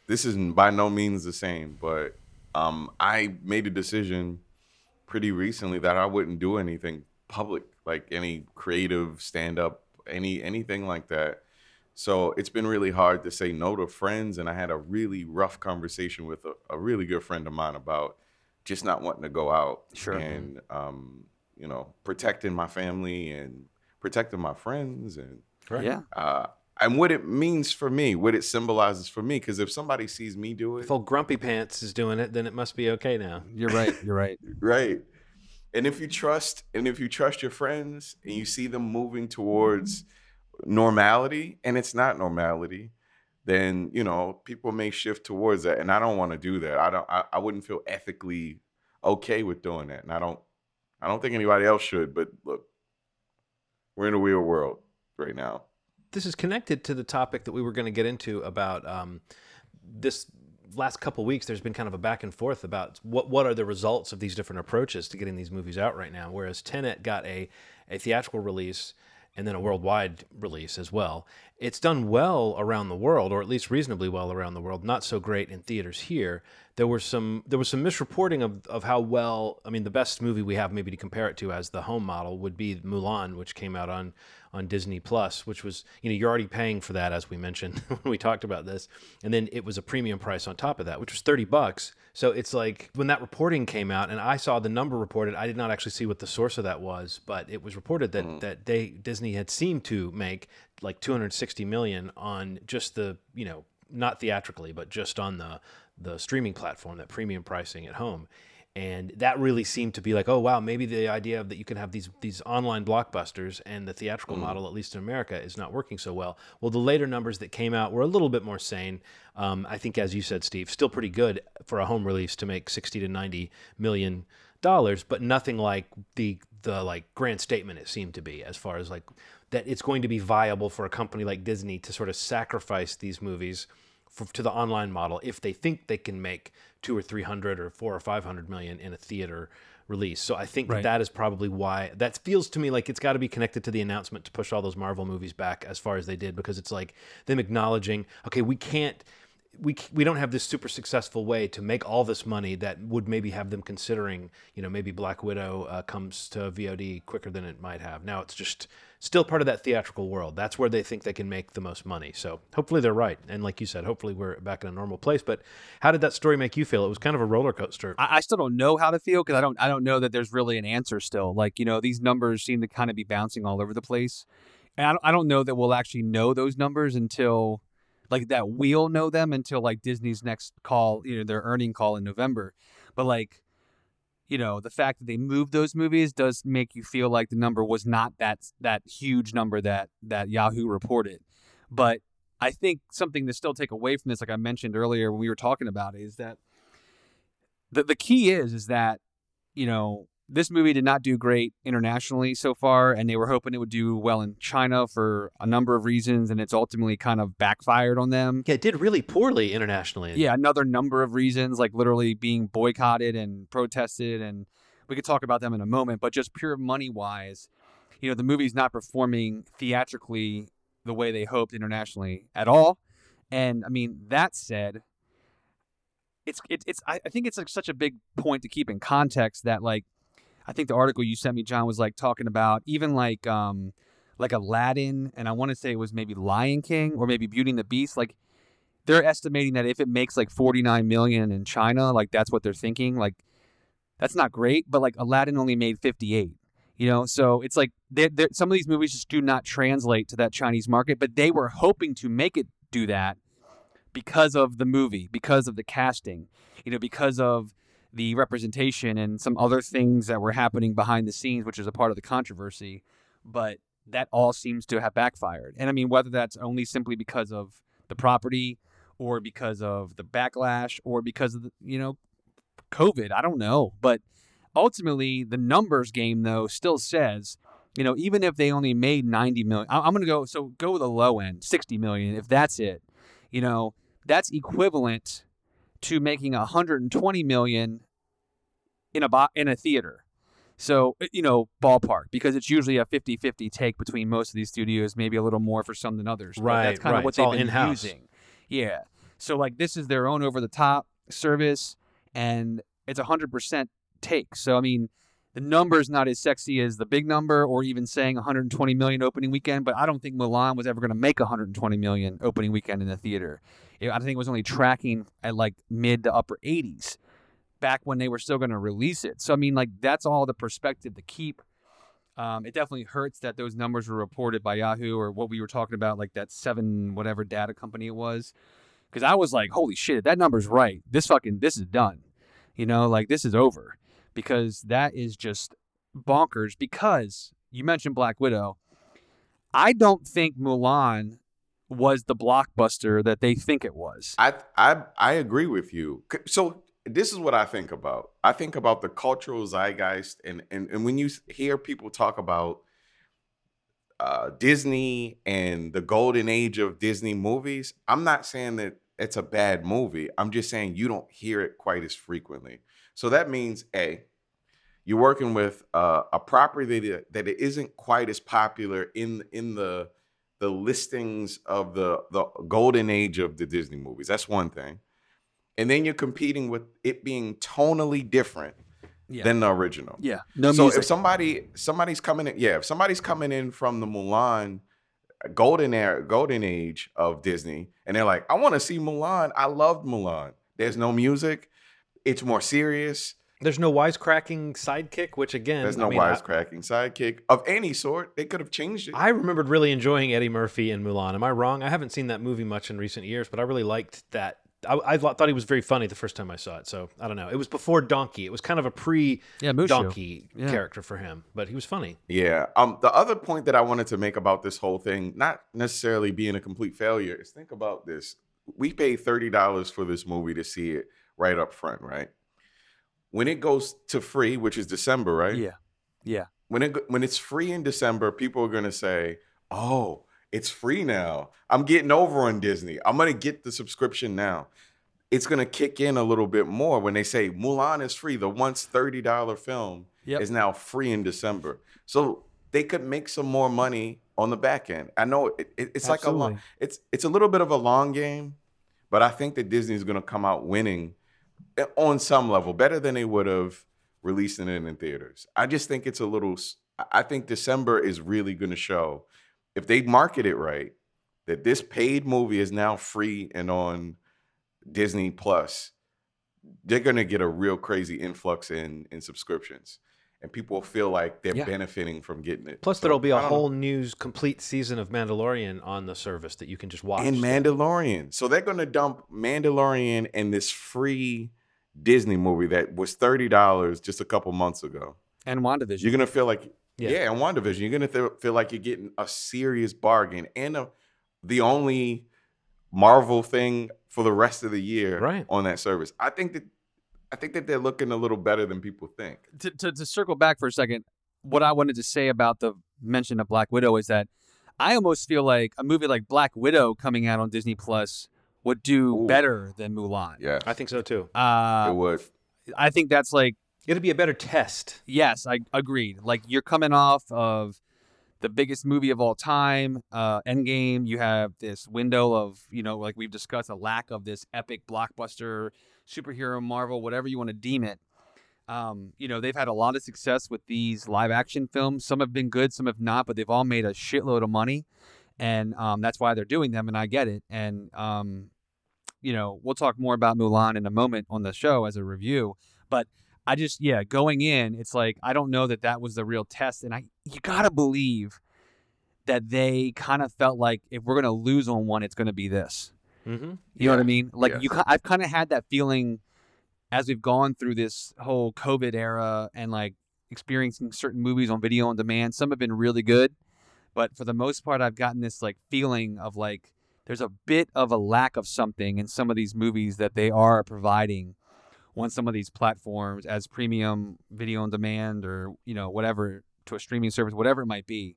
this is by no means the same, but um I made a decision pretty recently that I wouldn't do anything public, like any creative stand up, any anything like that. So it's been really hard to say no to friends, and I had a really rough conversation with a, a really good friend of mine about just not wanting to go out Sure. and um, you know protecting my family and protecting my friends and Right. yeah, uh, and what it means for me, what it symbolizes for me. Because if somebody sees me do it, If old Grumpy Pants is doing it, then it must be okay now. you're right. You're right. right and if you trust and if you trust your friends and you see them moving towards normality and it's not normality then you know people may shift towards that and i don't want to do that i don't I, I wouldn't feel ethically okay with doing that and i don't i don't think anybody else should but look we're in a weird world right now this is connected to the topic that we were going to get into about um, this last couple weeks. There's been kind of a back and forth about what what are the results of these different approaches to getting these movies out right now. Whereas Tenet got a a theatrical release and then a worldwide release as well. It's done well around the world, or at least reasonably well around the world. Not so great in theaters here. There were some there was some misreporting of, of how well. I mean, the best movie we have maybe to compare it to as the home model would be Mulan, which came out on on Disney Plus, which was you know you're already paying for that as we mentioned when we talked about this, and then it was a premium price on top of that, which was thirty bucks. So it's like when that reporting came out, and I saw the number reported. I did not actually see what the source of that was, but it was reported that mm. that they Disney had seemed to make like 260 million on just the you know not theatrically, but just on the the streaming platform, that premium pricing at home. And that really seemed to be like, oh wow, maybe the idea of that you can have these these online blockbusters and the theatrical model, at least in America, is not working so well. Well, the later numbers that came out were a little bit more sane. Um, I think, as you said, Steve, still pretty good for a home release to make sixty to ninety million dollars, but nothing like the the like grand statement it seemed to be as far as like that it's going to be viable for a company like Disney to sort of sacrifice these movies for, to the online model if they think they can make two or three hundred or four or five hundred million in a theater release. So I think Right. that is probably why that feels to me like it's got to be connected to the announcement to push all those Marvel movies back as far as they did because it's like them acknowledging, okay, we can't we we don't have this super successful way to make all this money that would maybe have them considering, you know, maybe Black Widow uh, comes to VOD quicker than it might have. Now it's just still part of that theatrical world. That's where they think they can make the most money. So hopefully they're right. And like you said, hopefully we're back in a normal place. But how did that story make you feel? It was kind of a roller coaster. I, I still don't know how to feel because I don't I don't know that there's really an answer still. Like you know, these numbers seem to kind of be bouncing all over the place, and I don't, I don't know that we'll actually know those numbers until like that we'll know them until like Disney's next call, you know, their earning call in November. But like, you know, the fact that they moved those movies does make you feel like the number was not that that huge number that that Yahoo reported. But I think something to still take away from this, like I mentioned earlier when we were talking about it, is that the the key is is that you know this movie did not do great internationally so far, and they were hoping it would do well in China for a number of reasons, and it's ultimately kind of backfired on them. Yeah, it did really poorly internationally. Yeah, another number of reasons, like literally being boycotted and protested, and we could talk about them in a moment. But just pure money wise, you know, the movie's not performing theatrically the way they hoped internationally at all. And I mean, that said, it's it, it's I, I think it's like such a big point to keep in context that like I think the article you sent me, John, was like talking about even like um like Aladdin, and I want to say it was maybe Lion King or maybe Beauty and the Beast, like they're estimating that if it makes like 49 million in China, like that's what they're thinking. Like that's not great, but like Aladdin only made 58. You know, so it's like they're, they're, some of these movies just do not translate to that Chinese market, but they were hoping to make it do that because of the movie, because of the casting, you know, because of the representation and some other things that were happening behind the scenes, which is a part of the controversy. But that all seems to have backfired. And I mean, whether that's only simply because of the property or because of the backlash or because of the, you know, COVID, I don't know. But ultimately, the numbers game, though, still says, you know, even if they only made 90 million, I'm going to go, so go with the low end, 60 million, if that's it, you know, that's equivalent to making 120 million in a bo- in a theater. So, uh, you know, ballpark because it's usually a 50-50 take between most of these studios, maybe a little more for some than others. Right, That's kind right. of what It's they've been in-house. using. Yeah. So like this is their own over the top service and it's a 100% take. So I mean, the number's not as sexy as the big number or even saying 120 million opening weekend, but I don't think Mulan was ever going to make 120 million opening weekend in the theater. It- I think it was only tracking at like mid to upper 80s back when they were still going to release it. So I mean, like that's all the perspective to keep. Um, it definitely hurts that those numbers were reported by Yahoo or what we were talking about, like that seven whatever data company it was. Because I was like, holy shit, that number's right. This fucking this is done. You know, like this is over. Because that is just bonkers. Because you mentioned Black Widow. I don't think Mulan was the blockbuster that they think it was. I I I agree with you. So this is what I think about. I think about the cultural zeitgeist, and and and when you hear people talk about uh, Disney and the golden age of Disney movies, I'm not saying that it's a bad movie. I'm just saying you don't hear it quite as frequently. So that means a you're working with uh, a property that that it isn't quite as popular in in the the listings of the the golden age of the Disney movies. That's one thing. And then you're competing with it being tonally different Yeah. than the original. yeah. No so music. if somebody somebody's coming in, yeah, if somebody's coming in from the Mulan uh, golden era, golden age of Disney, and they're like, I want to see Mulan. I loved Mulan. There's no music. It's more serious. There's no wisecracking sidekick, which again, There's I no mean, I- wisecracking sidekick of any sort. They could have changed it. I remembered really enjoying Eddie Murphy in Mulan. Am I wrong? I haven't seen that movie much in recent years, but I really liked that. I, I thought thought he was very funny the first time I saw it. So I don't know. It was before Donkey. It was kind of a pre yeah, Mushu. Donkey Yeah. character for him, but he was funny. Yeah. Um. The other point that I wanted to make about this whole thing, not necessarily being a complete failure, is think about this. We paid thirty dollars for this movie to see it right up front, right? When it goes to free, which is December, right? Yeah. Yeah. When it when it's free in December, people are gonna say, "Oh, it's free now. I'm getting over on Disney. I'm gonna get the subscription now." It's gonna kick in a little bit more when they say Mulan is free. The once thirty dollar film Yep. is now free in December. So they could make some more money on the back end. I know it, it- it's like a long, it's it's a little bit of a long game, but I think that Disney is going to come out winning on some level, better than they would have releasing it in theaters. I just think it's a little. I think December is really going to show if they market it right that this paid movie is now free and on Disney Plus. They're going to get a real crazy influx in in subscriptions. And people feel like they're Yeah. benefiting from getting it. Plus, So, there'll be a don't know. whole new complete season of Mandalorian on the service that you can just watch. and Mandalorian. So they're going to dump Mandalorian and this free Disney movie that was thirty dollars just a couple months ago. And WandaVision. You're gonna feel like Yeah. yeah, and WandaVision. You're gonna th- feel like you're getting a serious bargain and a, the only Marvel thing for the rest of the year Right. on that service. I think that I think that they're looking a little better than people think. to, to, to circle back for a second, what I wanted to say about the mention of Black Widow is that I almost feel like a movie like Black Widow coming out on Disney Plus would do Ooh. better than Mulan. Yeah, I think so too. it Uh, would. I think that's like It'd be a better test. yes, I agreed. Like you're coming off of the biggest movie of all time, uh, Endgame. You have this window of you know, like we've discussed, a lack of this epic blockbuster superhero Marvel, whatever you want to deem it. Um, you know, they've had a lot of success with these live action films. Some have been good, some have not, but they've all made a shitload of money, and um, that's why they're doing them. And I get it. And um, you know, we'll talk more about Mulan in a moment on the show as a review. But I just yeah, going in, it's like I don't know that that was the real test, and I you gotta believe that they kind of felt like if we're gonna lose on one, it's gonna be this. Mm-hmm. You know what I mean? Like you, I've kind of had that feeling as we've gone through this whole COVID era and like experiencing certain movies on video on demand. Some have been really good, but for the most part, I've gotten this like feeling of like there's a bit of a lack of something in some of these movies that they are providing on some of these platforms as premium video on demand or you know whatever to a streaming service, whatever it might be.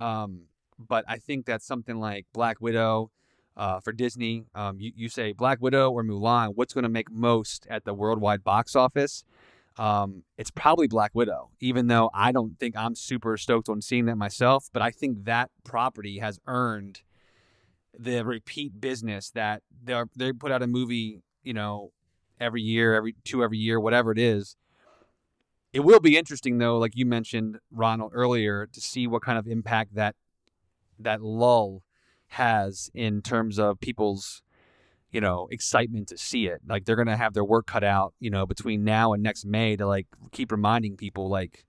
Um, but I think that something like Black Widow uh, for Disney. Um, you, you say Black Widow or Mulan, what's going to make most at the worldwide box office? Um, it's probably Black Widow, even though I don't think I'm super stoked on seeing that myself. But I think that property has earned the repeat business that they they put out a movie, you know, every year, every two every year, whatever it is. It will be interesting though, like you mentioned, Ronald earlier, to see what kind of impact that that lull has in terms of people's you know excitement to see it like they're gonna have their work cut out you know between now and next may to like keep reminding people like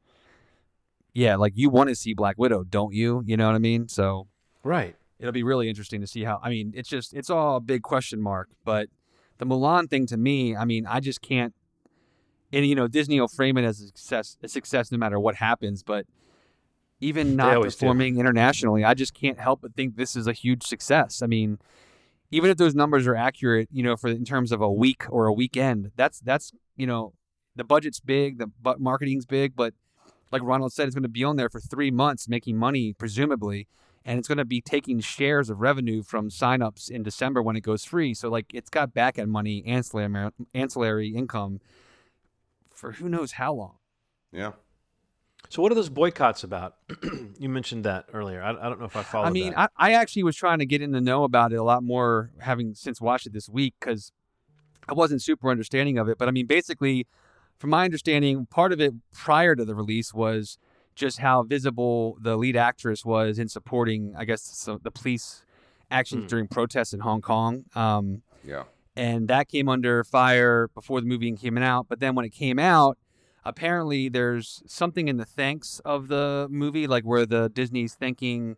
yeah like you want to see black widow don't you you know what i mean so Right. It'll be really interesting to see how i mean it's just it's all a big question mark but the mulan thing to me i mean i just can't and you know disney will frame it as a success a success no matter what happens but even not always do. performing internationally i just can't help but think this is a huge success i mean even if those numbers are accurate you know for in terms of a week or a weekend that's that's you know the budget's big the marketing's big but like ronald said it's going to be on there for three months making money presumably and it's going to be taking shares of revenue from signups in December when it goes free. So like it's got back end money, ancillary ancillary income for who knows how long. Yeah. So what are those boycotts about? you mentioned that earlier. I, I don't know if I followed I mean, that. I, I actually was trying to get in the know about it a lot more, having since watched it this week, because I wasn't super understanding of it. But I mean, basically, from my understanding, part of it prior to the release was just how visible the lead actress was in supporting, I guess, the police actions Hmm. during protests in Hong Kong. Um, Yeah. and that came under fire before the movie came out. But then when it came out, apparently there's something in the thanks of the movie, like where the Disney's thanking,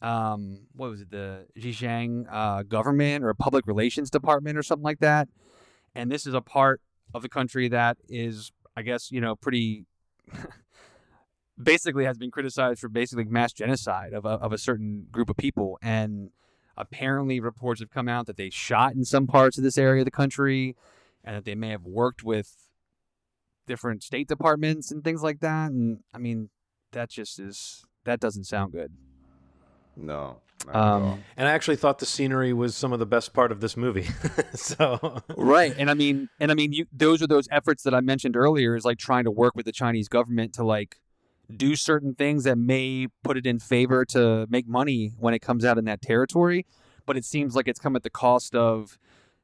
um, what was it, the Xinjiang uh, government or public relations department or something like that. And this is a part of the country that is, I guess, you know, pretty. basically has been criticized for basically mass genocide of a, of a certain group of people and apparently reports have come out that they shot in some parts of this area of the country and that they may have worked with different state departments and things like that and i mean that just is that doesn't sound good No. not at all. um, and I actually thought the scenery was some of the best part of this movie. so right and i mean and i mean you those are those efforts that i mentioned earlier is like trying to work with the chinese government to like do certain things that may put it in favor to make money when it comes out in that territory but it seems like it's come at the cost of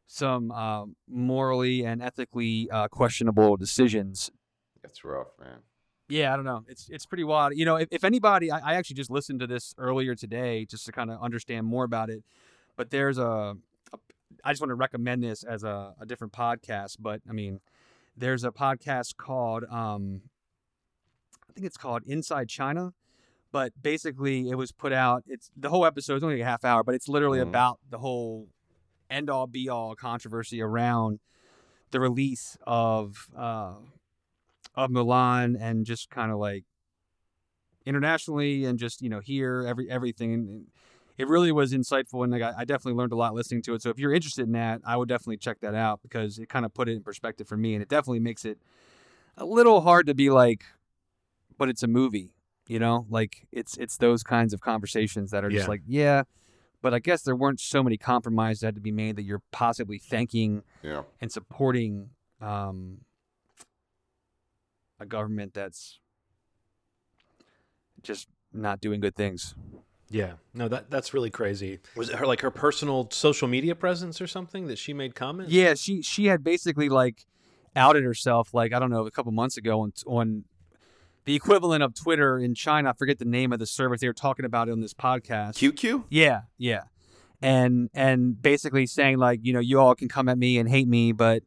some uh, morally and ethically uh, questionable decisions That's rough, man. yeah, I don't know. It's it's pretty wild. You know, if, if anybody, I, I actually just listened to this earlier today just to kind of understand more about it. But there's a, a I just want to recommend this as a, a different podcast. But I mean, there's a podcast called, um, think it's called Inside China. But basically, it was put out. It's the whole episode is only like a half hour, but it's literally Mhm. about the whole end all be all controversy around the release of uh, of Mulan and just kind of like internationally and just you know here every everything. It really was insightful, and like I, I definitely learned a lot listening to it. So if you're interested in that, I would definitely check that out because it kind of put it in perspective for me, and it definitely makes it a little hard to be like, but it's a movie, you know? Like it's it's those kinds of conversations that are just Yeah. like, yeah, but I guess there weren't so many compromises that had to be made that you're possibly thanking Yeah. and supporting um, a government that's just not doing good things. yeah, no, that that's really crazy. Was it her like her personal social media presence or something that she made comments? Yeah, she she had basically like outed herself like I don't know a couple months ago on on the equivalent of Twitter in China. I forget the name of the service they were talking about it on this podcast. QQ? Yeah, yeah. And and basically saying like, you know, you all can come at me and hate me, but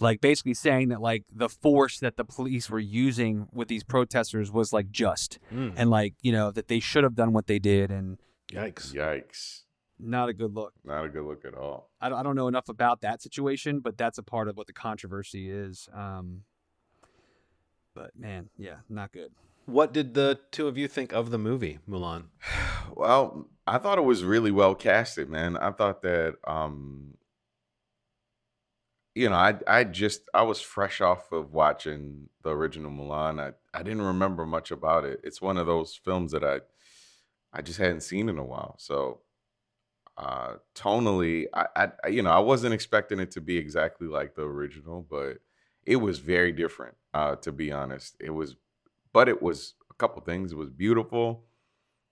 like basically saying that like the force that the police were using with these protesters was like just Mm. and like you know that they should have done what they did and Yikes. Yikes! not a good look. Not a good look at all. I don't, I don't know enough about that situation, but that's a part of what the controversy is. Um, but man, yeah, not good. What did the two of you think of the movie Mulan? Well, I thought it was really well casted, man. I thought that um you know, I I just I was fresh off of watching the original Mulan. I I didn't remember much about it. It's one of those films that I I just hadn't seen in a while. So uh tonally, I, I I- you know, I wasn't expecting it to be exactly like the original, but it was very different, uh, to be honest. It was but it was a couple things. It was beautiful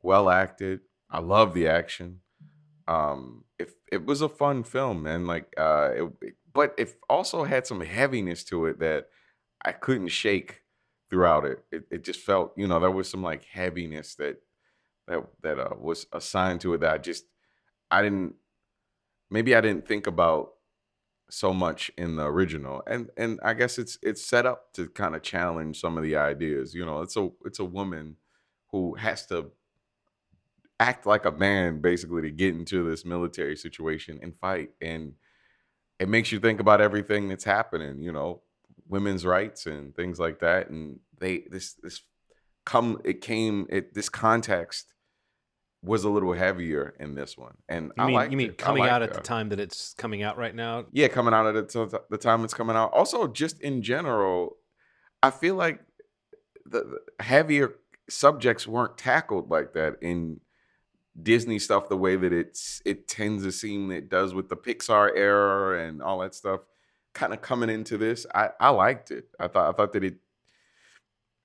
well acted. I love the action. Um, if it was a fun film, man, like uh, it, but it also had some heaviness to it that I couldn't shake throughout it. It, it just felt, you know, there was some like heaviness that that that uh, was assigned to it that I just I didn't maybe I didn't think about so much in the original and and i guess it's it's set up to kind of challenge some of the ideas you know it's a it's a woman who has to act like a man basically to get into this military situation and fight and it makes you think about everything that's happening you know women's rights and things like that and they this this come it came it this context was a little heavier in this one and You I mean you mean it. Coming out at the time that it's coming out right now? Yeah, coming out at the, t- the time it's coming out. Also, just in general, I feel like the, the heavier subjects weren't tackled like that in Disney stuff the way that it's it tends to seem it does with the Pixar era and all that stuff. Kind of coming into this, I I liked it. I thought I thought that it.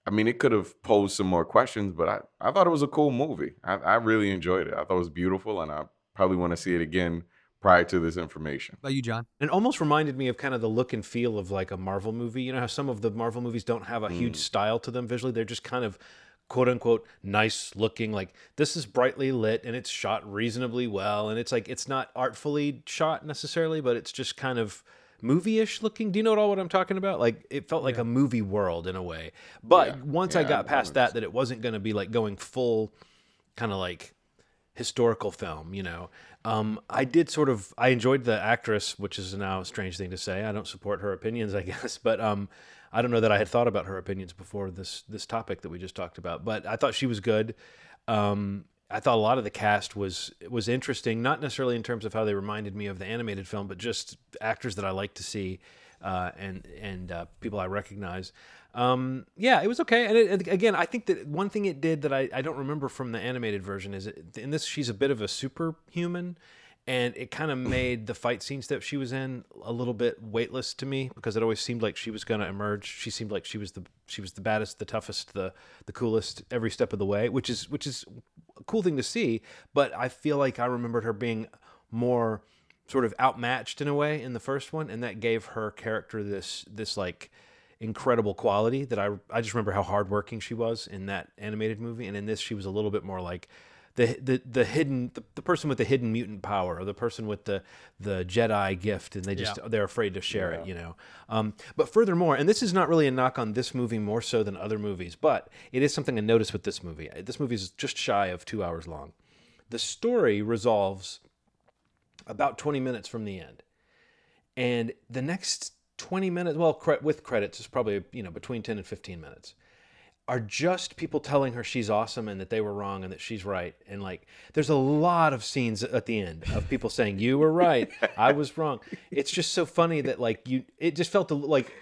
I mean, it could have posed some more questions, but I, I thought it was a cool movie. I, I really enjoyed it. I thought it was beautiful, and I probably want to see it again prior to this information. About you, John? It almost reminded me of kind of the look and feel of like a Marvel movie. You know how some of the Marvel movies don't have a huge Mm. style to them visually; they're just kind of quote unquote nice looking. Like this is brightly lit and it's shot reasonably well, and it's like it's not artfully shot necessarily, but it's just kind of movie-ish looking. Do you know at all what I'm talking about? Like it felt like a movie world in a way. But Yeah. once I Yeah, I got know past that, that it wasn't going to be like going full kind of like historical film, you know. Um, I did sort of I enjoyed the actress, which is now a strange thing to say. I don't support her opinions, I guess, but um, I don't know that I had thought about her opinions before this this topic that we just talked about. But I thought she was good. Um, I thought a lot of the cast was was interesting, not necessarily in terms of how they reminded me of the animated film, but just actors that I like to see uh, and and uh, people I recognize. Um, yeah, it was okay. And, it, again, I think that one thing it did that I, I don't remember from the animated version is it, in this she's a bit of a superhuman, and it kind of made the fight scenes that she was in a little bit weightless to me because it always seemed like she was going to emerge. She seemed like she was the she was the baddest, the toughest, the the coolest every step of the way, which is which is a cool thing to see. But I feel like I remembered her being more sort of outmatched in a way in the first one, and that gave her character this this like incredible quality that I I just remember how hardworking she was in that animated movie, and in this she was a little bit more like the the the hidden the, the person with the hidden mutant power or the person with the the Jedi gift, and they just they're afraid to share it, you know. Um, but furthermore, and this is not really a knock on this movie more so than other movies, but it is something I notice with this movie. This movie is just shy of two hours long. The story resolves about 20 minutes from the end. And the next 20 minutes, well, cre- with credits, is probably, you know, between 10 and 15 minutes, are just people telling her she's awesome and that they were wrong and that she's right. And like, there's a lot of scenes at the end of people saying, you were right, I was wrong. It's just so funny that, like, you, it just felt like,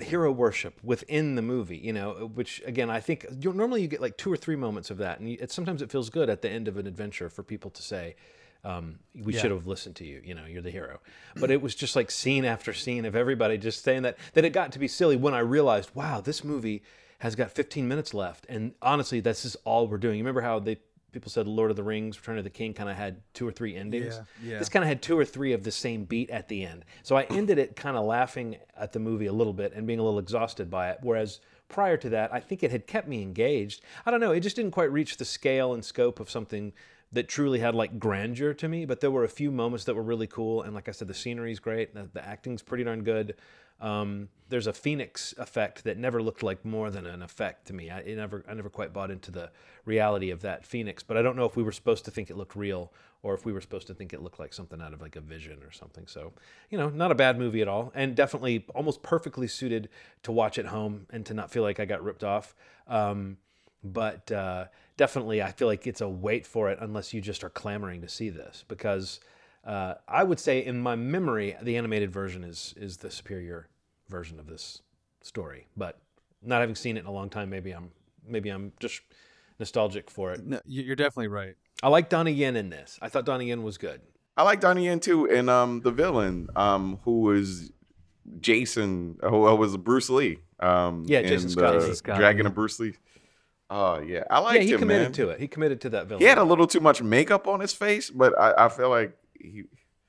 hero worship within the movie, you know, which again I think normally you get like two or three moments of that, and you, it, sometimes it feels good at the end of an adventure for people to say, um, "We should have listened to you," you know, you're the hero. But it was just like scene after scene of everybody just saying that. That it got to be silly when I realized, wow, this movie has got 15 minutes left, and honestly, this is all we're doing. You remember how they people said Lord of the Rings, Return of the King kind of had two or three endings. Yeah, yeah. This kind of had two or three of the same beat at the end. So I ended it kind of laughing at the movie a little bit and being a little exhausted by it. Whereas prior to that, I think it had kept me engaged. I don't know, it just didn't quite reach the scale and scope of something that truly had like grandeur to me. But there were a few moments that were really cool, and like I said, the scenery's great, the, the acting's pretty darn good. Um, there's a phoenix effect that never looked like more than an effect to me. I never, I never quite bought into the reality of that phoenix. But I don't know if we were supposed to think it looked real or if we were supposed to think it looked like something out of like a vision or something. So, you know, not a bad movie at all, and definitely almost perfectly suited to watch at home and to not feel like I got ripped off. Um, but uh, definitely, I feel like it's a wait for it unless you just are clamoring to see this because uh, I would say in my memory, the animated version is is the superior version of this story. But not having seen it in a long time, maybe I'm maybe I'm just nostalgic for it. No, you- you're definitely right. I like Donnie Yen in this. I thought Donnie Yen was good. I like Donnie Yen too, and um, the villain, um, who was Jason, who was Bruce Lee. Um, Yeah, Jason Scott. Jason Scott, Dragon yeah. of Bruce Lee. Oh yeah, I liked yeah, he him, committed man. to it. He committed to that villain. He had a little too much makeup on his face, but I, I feel like he.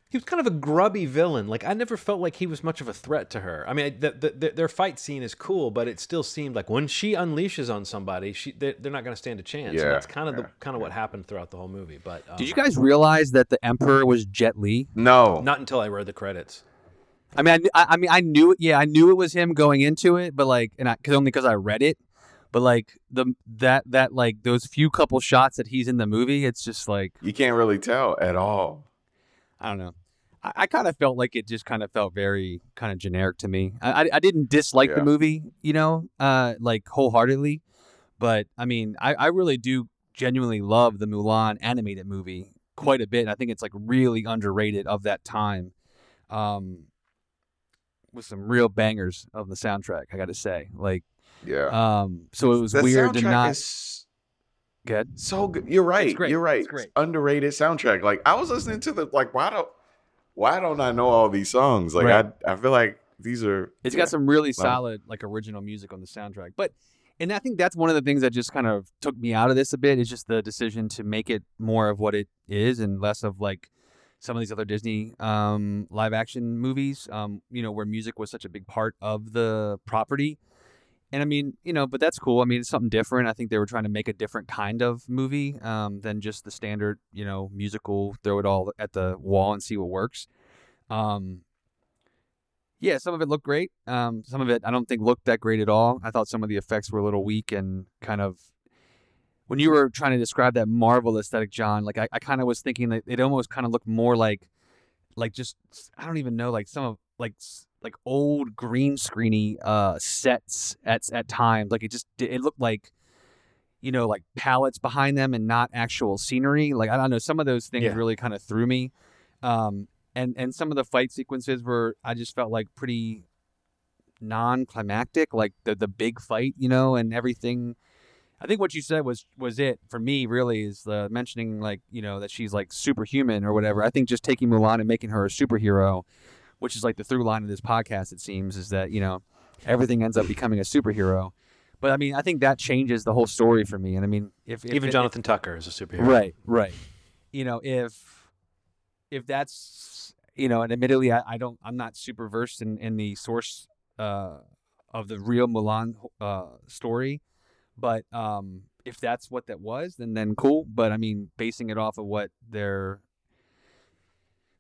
He was kind of a grubby villain. Like I never felt like he was much of a threat to her. I mean, the, the, the, their fight scene is cool, but it still seemed like when she unleashes on somebody, she they're, they're not going to stand a chance. Yeah, and that's kind of the kind of what happened throughout the whole movie. But um, Did you guys realize that the Emperor was Jet Li? No, Not until I read the credits. I mean, I, I, I mean, I knew it. Yeah, I knew it was him going into it, but like, and I cause only because I read it. But like the that that like those few couple shots that he's in the movie, it's just like you can't really tell at all. I don't know. I, I kind of felt like it just kind of felt very kind of generic to me. I I, I didn't dislike the movie, you know, uh, like wholeheartedly, but I mean, I, I really do genuinely love the Mulan animated movie quite a bit. I think it's like really underrated of that time. Um, with some real bangers of the soundtrack, I got to say. Like, Yeah, um, so it was the weird to not is get. so good. You're right. You're right. It's great. Underrated soundtrack. Like I was listening to the like. Why don't Why don't I know all these songs? Like Right. I I feel like these are. It's got some really Well- solid like original music on the soundtrack. But and I think that's one of the things that just kind of took me out of this a bit is just the decision to make it more of what it is and less of like some of these other Disney um, live action movies, um, you know, where music was such a big part of the property. And I mean, you know, but that's cool. I mean, it's something different. I think they were trying to make a different kind of movie um, than just the standard, you know, musical, throw it all at the wall and see what works. Um, yeah, some of it looked great. Um, some of it I don't think looked that great at all. I thought some of the effects were a little weak and kind of. When you were trying to describe that Marvel aesthetic, John, like I, I kind of was thinking that it almost kind of looked more like, like just I don't even know, like some of like like old green screeny uh sets at at times. Like it just it looked like, you know, like palettes behind them and not actual scenery. Like I don't know, some of those things Yeah. really kind of threw me. Um, and and some of the fight sequences were I just felt like pretty non-climactic, like the the big fight, you know, and everything. I think what you said was was it for me. Really, is the mentioning like you know that she's like superhuman or whatever. I think just taking Mulan and making her a superhero, which is like the through line of this podcast. It seems is that you know everything ends up becoming a superhero. But I mean, I think that changes the whole story for me. And I mean, if, if Even if- Jonathan Tucker is a superhero. Right, right. You know, if if that's you know, and admittedly, I, I don't, I'm not super versed in in the source uh, of the real Mulan uh, story, but um, if that's what that was, then then cool. But I mean, basing it off of what they're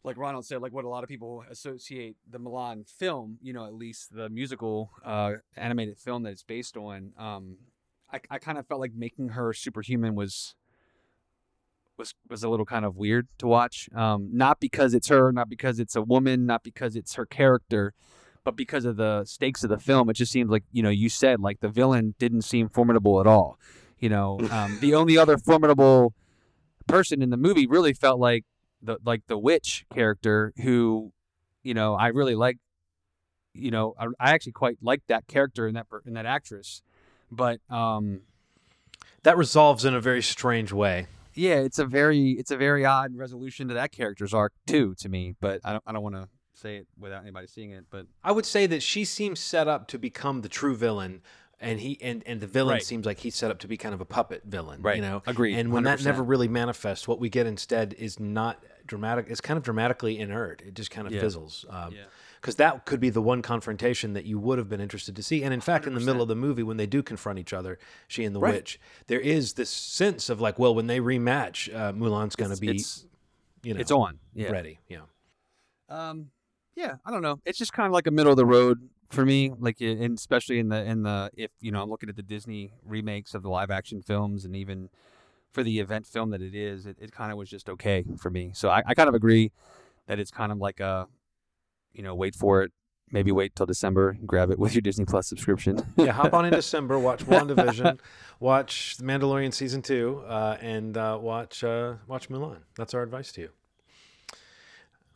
like Ronald said, like what a lot of people associate the Mulan film, you know, at least the musical uh, animated film that it's based on. Um, I, I kind of felt like making her superhuman was was was a little kind of weird to watch. Um, not because it's her, not because it's a woman, not because it's her character, but because of the stakes of the film. It just seems like you know you said like the villain didn't seem formidable at all. You know, um, the only other formidable person in the movie really felt like the like the witch character who, you know, I really like. You know, I, I actually quite liked that character and that and that actress, but um, That resolves in a very strange way. yeah, it's a very it's a very odd resolution to that character's arc too to me. But I don't I don't want to say it without anybody seeing it. But I would say that she seems set up to become the true villain, and he and, and the villain Right. seems like he's set up to be kind of a puppet villain. Right. You know, Agreed. And when that 100%. never really manifests, what we get instead is not dramatic. It's kind of dramatically inert. It just kind of Yeah. fizzles. Um, Yeah. because that could be the one confrontation that you would have been interested to see. And in fact, in the middle of the movie, when they do confront each other, she and the Right. witch, there is this sense of like, well, when they rematch, uh, Mulan's going to be, it's, you know, it's on. Yeah. ready. Yeah. Um, yeah, I don't know. It's just kind of like a middle of the road for me. Like, and especially in the in the if you know I'm looking at the Disney remakes of the live action films, and even for the event film that it is, it, it kind of was just okay for me. So I, I kind of agree that it's kind of like a, you know, wait for it. Maybe wait till December, and grab it with your Disney Plus subscription. yeah, hop on in December, watch WandaVision, watch The Mandalorian season two, uh, and uh, watch uh, watch Mulan. That's our advice to you.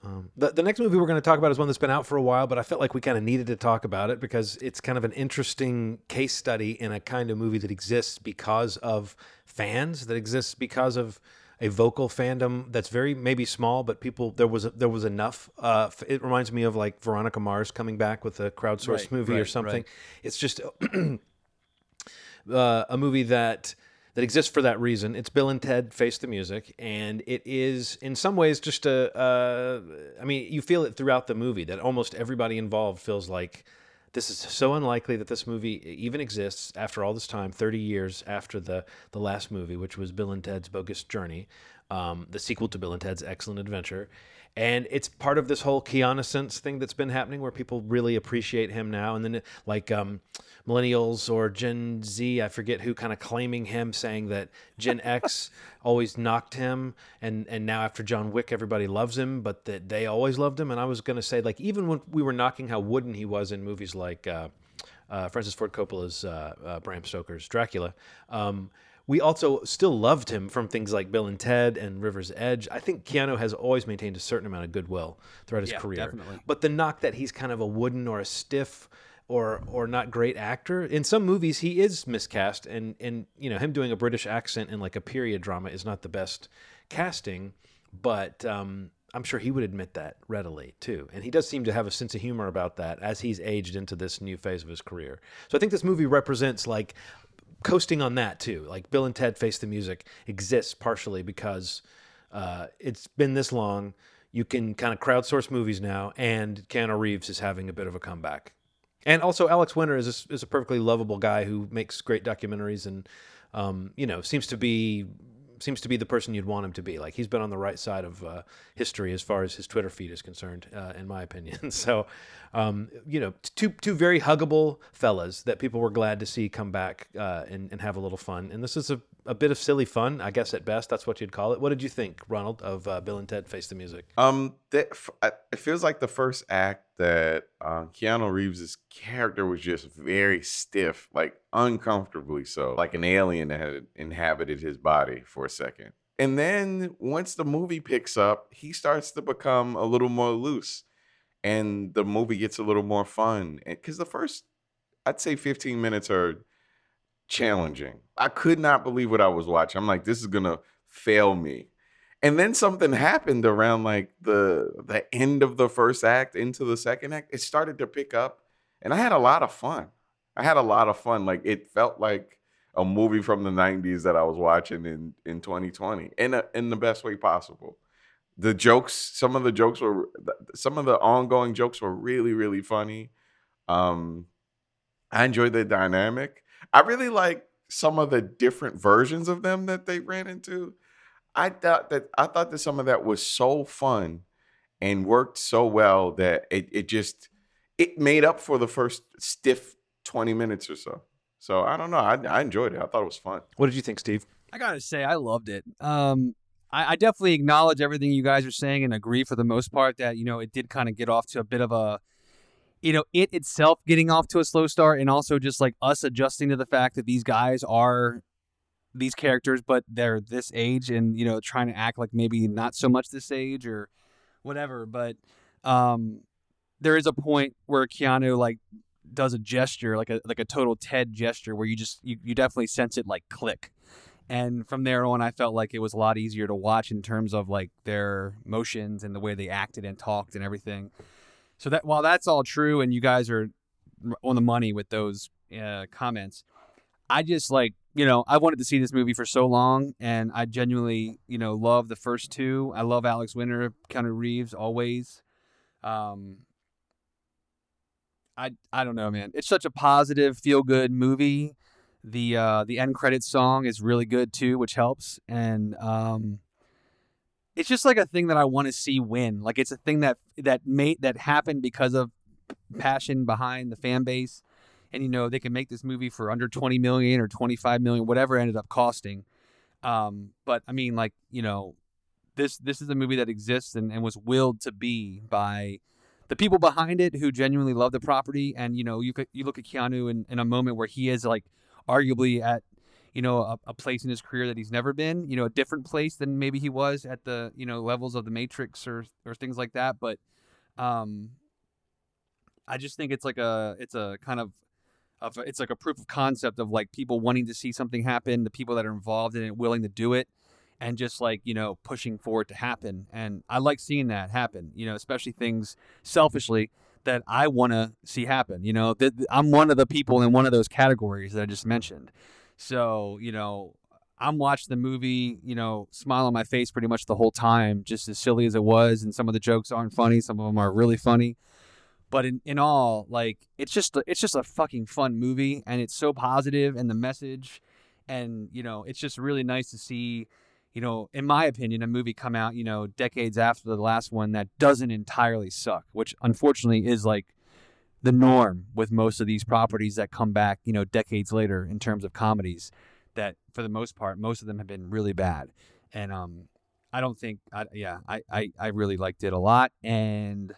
Um, the, the next movie we're going to talk about is one that's been out for a while, but I felt like we kind of needed to talk about it because it's kind of an interesting case study in a kind of movie that exists because of fans, that exists because of a vocal fandom that's very maybe small, but people there was there was enough. Uh, it reminds me of like Veronica Mars coming back with a crowdsourced Right, movie or something. right. It's just uh, a movie that that exists for that reason. It's Bill and Ted Face the Music, and it is in some ways just a. Uh, I mean, you feel it throughout the movie that almost everybody involved feels like this is so unlikely that this movie even exists after all this time, thirty years after the the last movie, which was Bill and Ted's Bogus Journey, um, the sequel to Bill and Ted's Excellent Adventure. And it's part of this whole Keanussance thing that's been happening where people really appreciate him now. And then, like, um, millennials or Gen Z, I forget who, kind of claiming him, saying that Gen X always knocked him. And, and now, after John Wick, everybody loves him, but that they always loved him. And I was going to say, like, even when we were knocking how wooden he was in movies like uh, uh, Francis Ford Coppola's uh, uh, Bram Stoker's Dracula, um, we also still loved him from things like Bill and Ted and River's Edge. I think Keanu has always maintained a certain amount of goodwill throughout his Yeah, career. definitely. But the knock that he's kind of a wooden or a stiff or or not great actor in some movies he is miscast and and you know him doing a British accent in like a period drama is not the best casting, but um, I'm sure he would admit that readily too. And he does seem to have a sense of humor about that as he's aged into this new phase of his career. So I think this movie represents like coasting on that too. Like Bill and Ted Face the Music exists partially because uh, it's been this long. You can kind of crowdsource movies now, and Keanu Reeves is having a bit of a comeback. And also, Alex Winter is a, is a perfectly lovable guy who makes great documentaries, and um, you know seems to be seems to be the person you'd want him to be. Like he's been on the right side of uh, history as far as his Twitter feed is concerned, uh, in my opinion. so, um, you know, two two very huggable fellas that people were glad to see come back uh, and, and have a little fun. And this is a, a bit of silly fun, I guess at best. That's what you'd call it. What did you think, Ronald, of uh, Bill and Ted Face the Music? Um, that it feels like the first act that uh, Keanu Reeves's character was just very stiff, like uncomfortably so, like an alien that had inhabited his body for a second. And then once the movie picks up, he starts to become a little more loose, and the movie gets a little more fun. Because the first, I'd say, fifteen minutes are challenging. I could not believe what I was watching. I'm like, this is gonna fail me. And then something happened around like the the end of the first act into the second act. It started to pick up, and I had a lot of fun. I had a lot of fun. Like it felt like a movie from the '90s that I was watching in in 2020, in a, in the best way possible. The jokes, some of the jokes were, some of the ongoing jokes were really really funny. Um, I enjoyed the dynamic. I really like some of the different versions of them that they ran into. I thought that I thought that some of that was so fun and worked so well that it it just it made up for the first stiff 20 minutes or so. So I don't know. I, I enjoyed it. I thought it was fun. What did you think, Steve? I gotta say, I loved it. Um, I, I definitely acknowledge everything you guys are saying and agree for the most part that you know it did kind of get off to a bit of a, you know, it itself getting off to a slow start, and also just like us adjusting to the fact that these guys are these characters, but they're this age, and you know, trying to act like maybe not so much this age or whatever. But um, there is a point where Keanu like does a gesture, like a like a total Ted gesture, where you just you, you definitely sense it like click. And from there on, I felt like it was a lot easier to watch in terms of like their motions and the way they acted and talked and everything. So that while that's all true, and you guys are on the money with those uh, comments, I just like you know I wanted to see this movie for so long, and I genuinely you know love the first two. I love Alex Winter, Keanu Reeves always. Um, I I don't know, man. It's such a positive, feel good movie. The uh, the end credits song is really good too, which helps. And um, it's just like a thing that I want to see win. Like it's a thing that that made that happened because of passion behind the fan base. And you know they can make this movie for under twenty million or twenty five million, whatever ended up costing. Um, but I mean, like you know, this this is a movie that exists and, and was willed to be by the people behind it who genuinely love the property. And you know, you could, you look at Keanu in, in a moment where he is like arguably at you know a, a, place in his career that he's never been. You know, a different place than maybe he was at the you know levels of the Matrix or or things like that. But um, I just think it's like a it's a kind of of it's like a proof of concept of like people wanting to see something happen, the people that are involved in it willing to do it and just like you know pushing for it to happen and i like seeing that happen you know especially things selfishly that i want to see happen you know that i'm one of the people in one of those categories that i just mentioned so you know i'm watching the movie you know smile on my face pretty much the whole time just as silly as it was and some of the jokes aren't funny some of them are really funny. But in, in all like it's just it's just a fucking fun movie and it's so positive and the message and you know it's just really nice to see you know, in my opinion, a movie come out, you know, decades after the last one that doesn't entirely suck, which unfortunately is like the norm with most of these properties that come back, you know, decades later in terms of comedies that for the most part, most of them have been really bad. And um I don't think I yeah, I I, I really liked it a lot and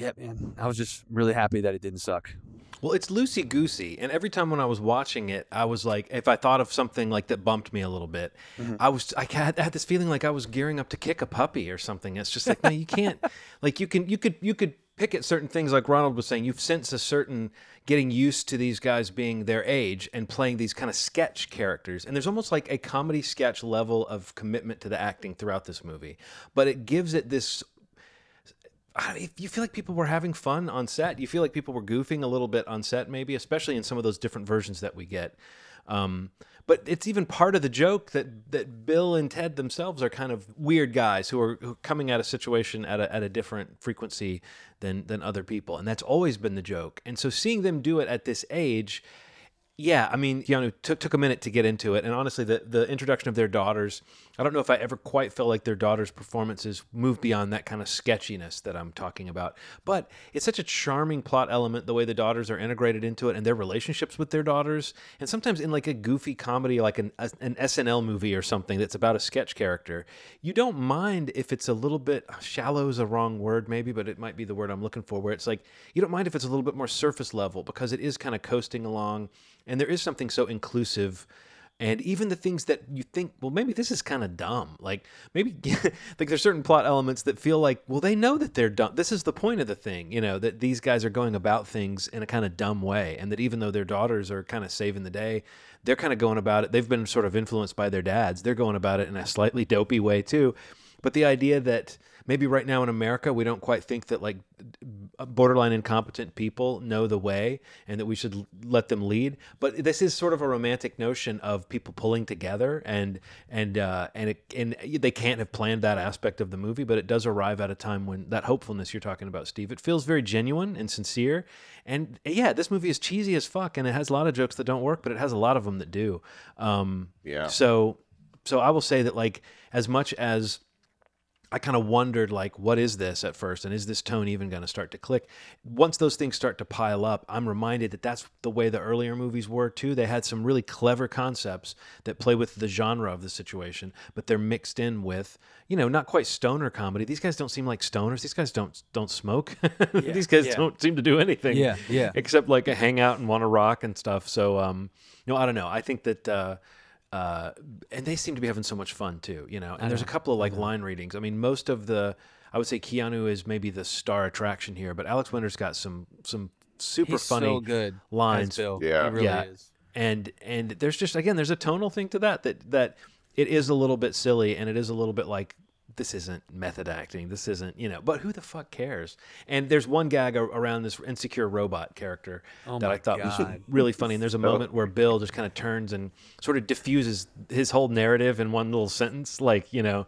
yeah, man, I was just really happy that it didn't suck. Well, it's loosey goosey, and every time when I was watching it, I was like, if I thought of something like that bumped me a little bit, mm-hmm. I was I had, I had this feeling like I was gearing up to kick a puppy or something. It's just like, no, you can't. like you can you could you could pick at certain things like Ronald was saying. You've sense a certain getting used to these guys being their age and playing these kind of sketch characters. And there's almost like a comedy sketch level of commitment to the acting throughout this movie, but it gives it this you feel like people were having fun on set. You feel like people were goofing a little bit on set, maybe, especially in some of those different versions that we get. Um, but it's even part of the joke that that Bill and Ted themselves are kind of weird guys who are, who are coming at a situation at a, at a different frequency than than other people, and that's always been the joke. And so seeing them do it at this age yeah, I mean, Keanu took took a minute to get into it, and honestly, the the introduction of their daughters, I don't know if I ever quite felt like their daughters' performances moved beyond that kind of sketchiness that I'm talking about. But it's such a charming plot element the way the daughters are integrated into it and their relationships with their daughters, and sometimes in like a goofy comedy, like an an SNL movie or something that's about a sketch character, you don't mind if it's a little bit uh, shallow is a wrong word maybe, but it might be the word I'm looking for, where it's like you don't mind if it's a little bit more surface level because it is kind of coasting along and there is something so inclusive and even the things that you think well maybe this is kind of dumb. Like maybe like there's certain plot elements that feel like well they know that they're dumb. This is the point of the thing you know that these guys are going about things in a kind of dumb way and that even though their daughters are kind of saving the day they're kind of going about it. They've been sort of influenced by their dads. They're going about it in a slightly dopey way too. But the idea that maybe right now in America we don't quite think that like borderline incompetent people know the way and that we should let them lead. But this is sort of a romantic notion of people pulling together and and uh, and it, and they can't have planned that aspect of the movie, but it does arrive at a time when that hopefulness you're talking about, Steve, it feels very genuine and sincere. And yeah, this movie is cheesy as fuck, and it has a lot of jokes that don't work, but it has a lot of them that do. Um, yeah. So so I will say that like as much as I kind of wondered like what is this at first and is this tone even going to start to click? Once those things start to pile up I'm reminded that that's the way the earlier movies were too. They had some really clever concepts that play with the genre of the situation but they're mixed in with you know not quite stoner comedy. These guys don't seem like stoners. These guys don't don't smoke. Yeah, these guys yeah. don't seem to do anything yeah yeah. except like hang out and want to rock and stuff. So um no I don't know. I think that uh uh, and they seem to be having so much fun too, you know. And there's a couple of like line readings. I mean, most of the, I would say Keanu is maybe the star attraction here, but Alex Winter's got some some super He's funny so good lines. Bill. Yeah, he really yeah. is. And and there's just again, there's a tonal thing to that that that it is a little bit silly and it is a little bit like this isn't method acting. This isn't, you know, but who the fuck cares? And there's one gag around this insecure robot character oh that I thought God. was really funny. And there's a moment where Bill just kind of turns and sort of diffuses his whole narrative in one little sentence. Like, you know,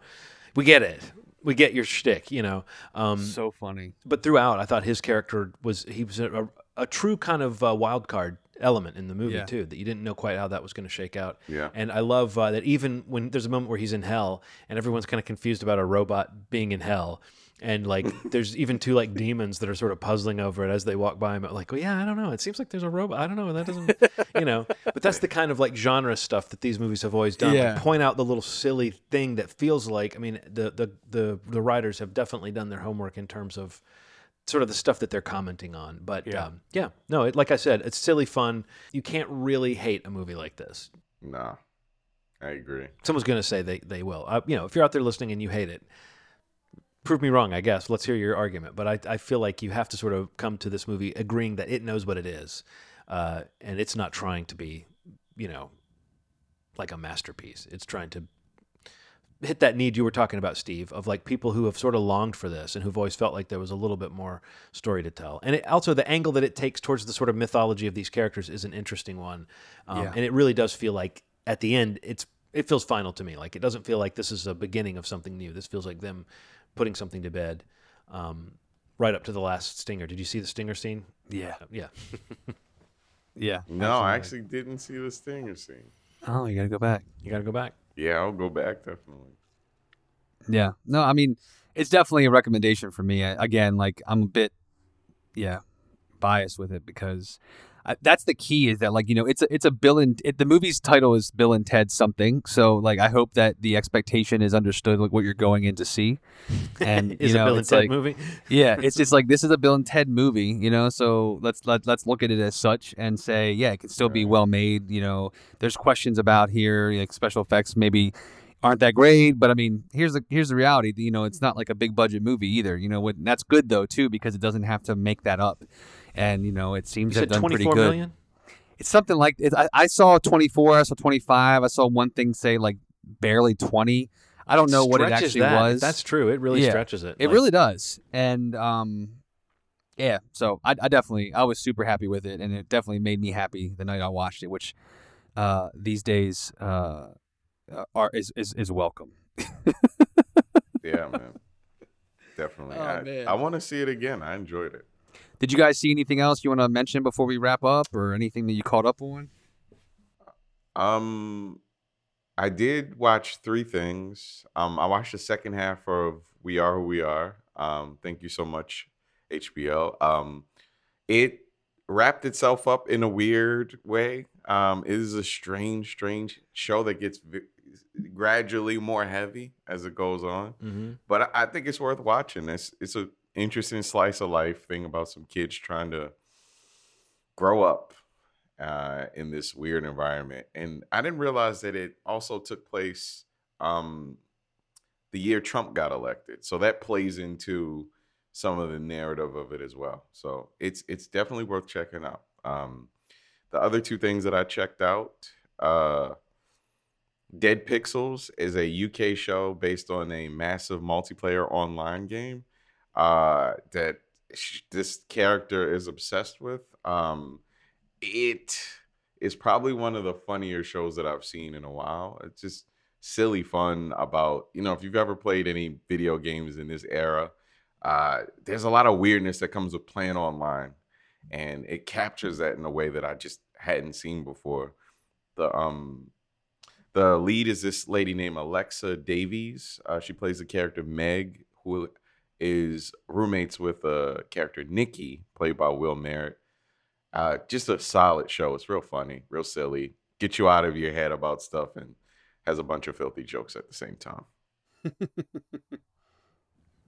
we get it. we get your shtick, you know. Um, so funny. but throughout, I thought his character was he was a, a, a true kind of uh, wild card element in the movie Yeah. too. That you didn't know quite how that was going to shake out. Yeah. And I love uh, that even when there's a moment where he's in hell and everyone's kind of confused about a robot being in hell. And like, there's even two like demons that are sort of puzzling over it as they walk by him. Like, well, yeah, I don't know. It seems like there's a robot. I don't know. That doesn't, you know. But that's the kind of like genre stuff that these movies have always done. Yeah. Like, point out the little silly thing that feels like. I mean, the the the the writers have definitely done their homework in terms of sort of the stuff that they're commenting on. But yeah, Yeah. um, yeah, no, it, like I said, it's silly fun. You can't really hate a movie like this. Nah, I agree. Someone's going to say they they will. Uh, you know, if you're out there listening and you hate it, prove me wrong. I guess. Let's hear your argument. But I I feel like you have to sort of come to this movie agreeing that it knows what it is, uh, and it's not trying to be, you know, like a masterpiece. It's trying to hit that need you were talking about, Steve, of like people who have sort of longed for this and who've always felt like there was a little bit more story to tell. And it, also the angle that it takes towards the sort of mythology of these characters is an interesting one. Um, Yeah. And it really does feel like at the end, it's it feels final to me. Like it doesn't feel like this is a beginning of something new. This feels like them putting something to bed. Um, right up to the last stinger. Did you see the stinger scene? Yeah. Yeah. Yeah. No, I absolutely. actually didn't see the stinger scene. Oh, you gotta go back. You got to go back. Yeah, I'll go back definitely. Yeah. No, I mean, it's definitely a recommendation for me. I, again, like I'm a bit, yeah, biased with it because That's the key is that like you know it's a it's a Bill and it, the movie's title is Bill and Ted something. So like I hope that the expectation is understood like what you're going in to see. And is you know a Bill and it's Ted like movie? yeah, it's just like this is a Bill and Ted movie, you know. So let's let, let's look at it as such and say, yeah, it can still be well made. You know, there's questions about here, like special effects maybe aren't that great, but I mean, here's the here's the reality. You know, it's not like a big budget movie either. You know, what that's good though too because it doesn't have to make that up. And you know, it seems to have done pretty good. million? It's something like it, I, I saw 24, I saw 25, I saw one thing say like barely 20. I don't know what it actually that. was. That's true. It really Yeah. stretches it. It Like, really does. And um yeah, so I, I definitely I was super happy with it and it definitely made me happy the night I watched it, which uh these days uh are is is, is welcome. Yeah, man. Definitely. Oh, I, man. I want to see it again. I enjoyed it. Did you guys see anything else you want to mention before we wrap up or anything that you caught up on? Um, I did watch three things. Um, I watched the second half of We Are Who We Are. Um, thank you so much, HBO. Um, it wrapped itself up in a weird way. Um, it is a strange, strange show that gets vi- gradually more heavy as it goes on. Mhm. But I, I think it's worth watching. It's it's a interesting slice of life thing about some kids trying to grow up uh, in this weird environment. And I didn't realize that it also took place um, the year Trump got elected. So that plays into some of the narrative of it as well. So it's it's definitely worth checking out. Um, the other two things that I checked out, uh, Dead Pixels is a UK show based on a massive multiplayer online game uh, that sh- this character is obsessed with. Um, it is probably one of the funnier shows that I've seen in a while. It's just silly fun about, you know, if you've ever played any video games in this era, uh, there's a lot of weirdness that comes with playing online. And it captures that in a way that I just hadn't seen before. The um the lead is this lady named Alexa Davies. Uh, she plays the character Meg, who is roommates with a character Nikki, played by Will Merritt. Uh, just a solid show. It's real funny, real silly. Get you out of your head about stuff and has a bunch of filthy jokes at the same time.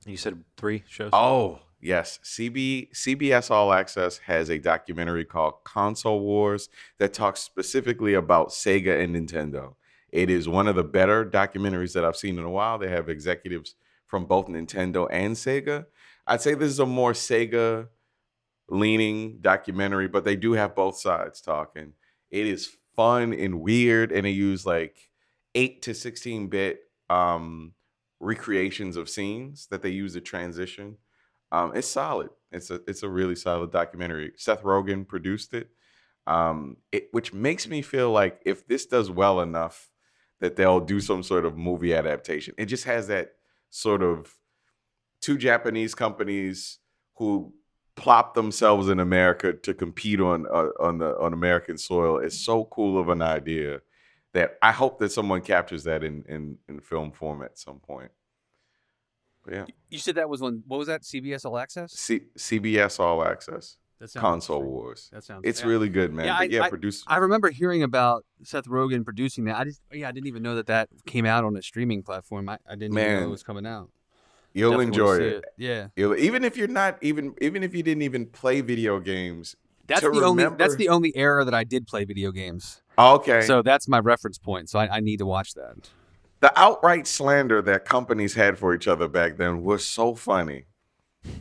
You said three shows? Oh, yes. CB, CBS All Access has a documentary called Console Wars that talks specifically about Sega and Nintendo. It is one of the better documentaries that I've seen in a while. They have executives from both Nintendo and Sega. I'd say this is a more Sega leaning documentary, but they do have both sides talking. It is fun and weird, and they use like 8 to 16 bit um, recreations of scenes that they use to transition. Um, it's solid. It's a it's a really solid documentary. Seth Rogen produced it, um, it, which makes me feel like if this does well enough, that they'll do some sort of movie adaptation. It just has that sort of two Japanese companies who plop themselves in America to compete on uh, on the on American soil is so cool of an idea that I hope that someone captures that in in, in film form at some point. But yeah, You said that was on what was that? CBS All Access? C- CBS All Access, That sounds Console interesting. Wars. That sounds. It's yeah. really good, man. Yeah, but I- yeah, I- produce. I remember hearing about Seth Rogen producing that. I just yeah, I didn't even know that that came out on a streaming platform. I, I didn't even know it was coming out. You'll Definitely enjoy see it. Yeah, You'll, even if you're not even even if you didn't even play video games. that's To the only that's the only era that I did play video games. Okay. So that's my reference point. So I, I need to watch that. the outright slander that companies had for each other back then was so funny.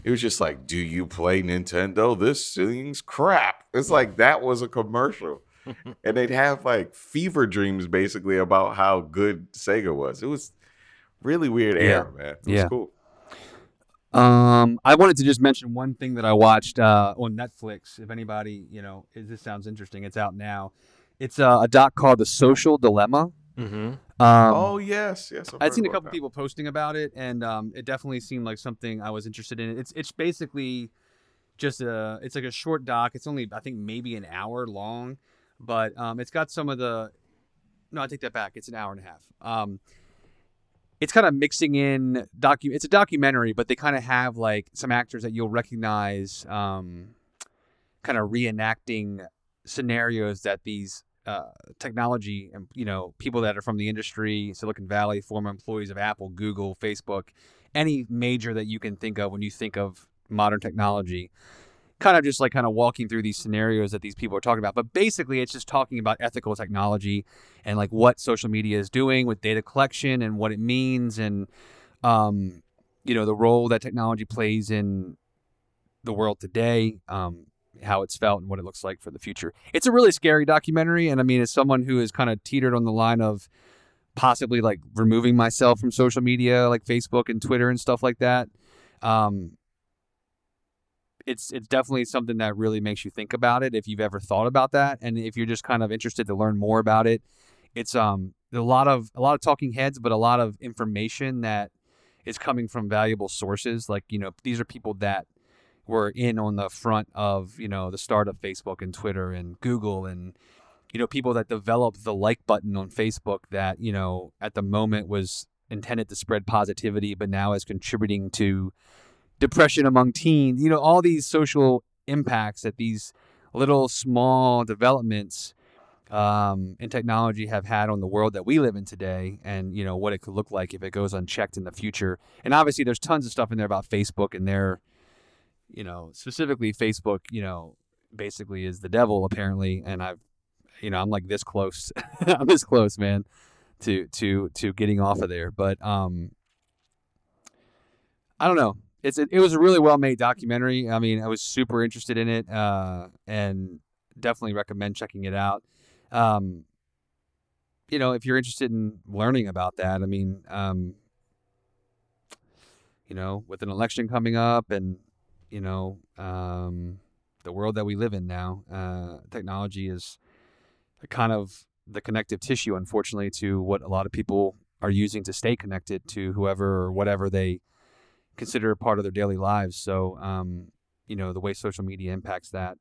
It was just like, "Do you play Nintendo? This thing's crap." It's like that was a commercial, and they'd have like fever dreams basically about how good Sega was. It was really weird Yeah. era, man. It was Yeah. cool. Um, I wanted to just mention one thing that I watched uh, on Netflix. If anybody, you know, this sounds interesting, it's out now. It's uh, a doc called The Social Dilemma. Mm-hmm. Um, oh yes, yes. I've I'd seen a couple that. people posting about it, and um, it definitely seemed like something I was interested in. It's it's basically just a it's like a short doc. It's only I think maybe an hour long, but um, it's got some of the. No, I take that back. It's an hour and a half. Um, it's kind of mixing in docu. It's a documentary, but they kind of have like some actors that you'll recognize, um, kind of reenacting scenarios that these uh, technology and you know people that are from the industry, Silicon Valley, former employees of Apple, Google, Facebook, any major that you can think of when you think of modern technology. Kind of just like kind of walking through these scenarios that these people are talking about, but basically it's just talking about ethical technology and like what social media is doing with data collection and what it means and um, you know the role that technology plays in the world today. Um, how it's felt and what it looks like for the future. It's a really scary documentary, and I mean, as someone who has kind of teetered on the line of possibly like removing myself from social media, like Facebook and Twitter and stuff like that, um, it's it's definitely something that really makes you think about it if you've ever thought about that, and if you're just kind of interested to learn more about it. It's um a lot of a lot of talking heads, but a lot of information that is coming from valuable sources. Like you know, these are people that were in on the front of you know the start of Facebook and Twitter and Google and you know people that developed the like button on Facebook that you know at the moment was intended to spread positivity but now is contributing to depression among teens. You know all these social impacts that these little small developments um, in technology have had on the world that we live in today and you know what it could look like if it goes unchecked in the future. And obviously there's tons of stuff in there about Facebook and their you know, specifically Facebook, you know, basically is the devil apparently, and I've, you know, I'm like this close, I'm this close, man, to to to getting off of there. But um, I don't know. It's it, it was a really well made documentary. I mean, I was super interested in it, uh, and definitely recommend checking it out. Um, you know, if you're interested in learning about that, I mean, um, you know, with an election coming up and you know, um, the world that we live in now, uh, technology is kind of the connective tissue, unfortunately, to what a lot of people are using to stay connected to whoever or whatever they consider a part of their daily lives. So, um, you know, the way social media impacts that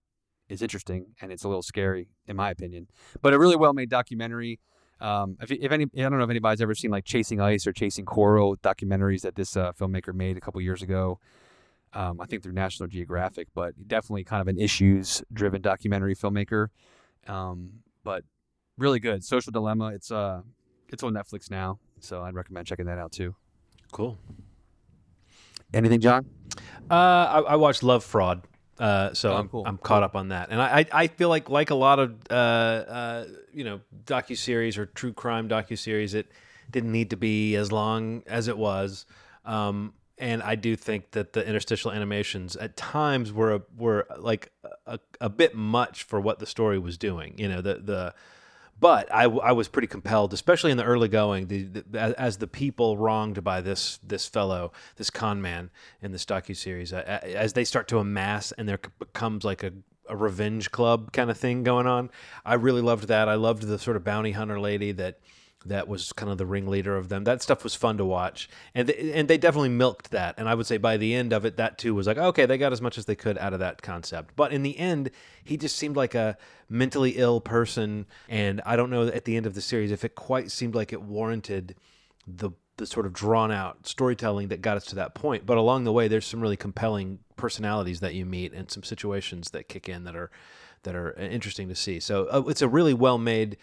is interesting and it's a little scary, in my opinion. But a really well made documentary. Um, if, if any, I don't know if anybody's ever seen like Chasing Ice or Chasing Coral documentaries that this uh, filmmaker made a couple years ago um, I think through National Geographic, but definitely kind of an issues driven documentary filmmaker. Um, but really good. Social Dilemma. It's uh it's on Netflix now, so I'd recommend checking that out too. Cool. Anything, John? Uh, I, I watched Love Fraud, uh, so Oh, I'm, cool. I'm caught up on that, and I, I, I feel like like a lot of uh, uh, you know docu series or true crime docu series, it didn't need to be as long as it was. Um, and I do think that the interstitial animations at times were a, were like a, a bit much for what the story was doing. You know the the but I, I was pretty compelled, especially in the early going, the, the, as, the people wronged by this this fellow, this con man in this docu series, as they start to amass and there becomes like a, a revenge club kind of thing going on. I really loved that. I loved the sort of bounty hunter lady that that was kind of the ringleader of them. That stuff was fun to watch, and they, and they definitely milked that. And I would say by the end of it, that too was like okay, they got as much as they could out of that concept. But in the end, he just seemed like a mentally ill person, and I don't know at the end of the series if it quite seemed like it warranted the the sort of drawn out storytelling that got us to that point. But along the way, there's some really compelling personalities that you meet and some situations that kick in that are that are interesting to see. So uh, it's a really well made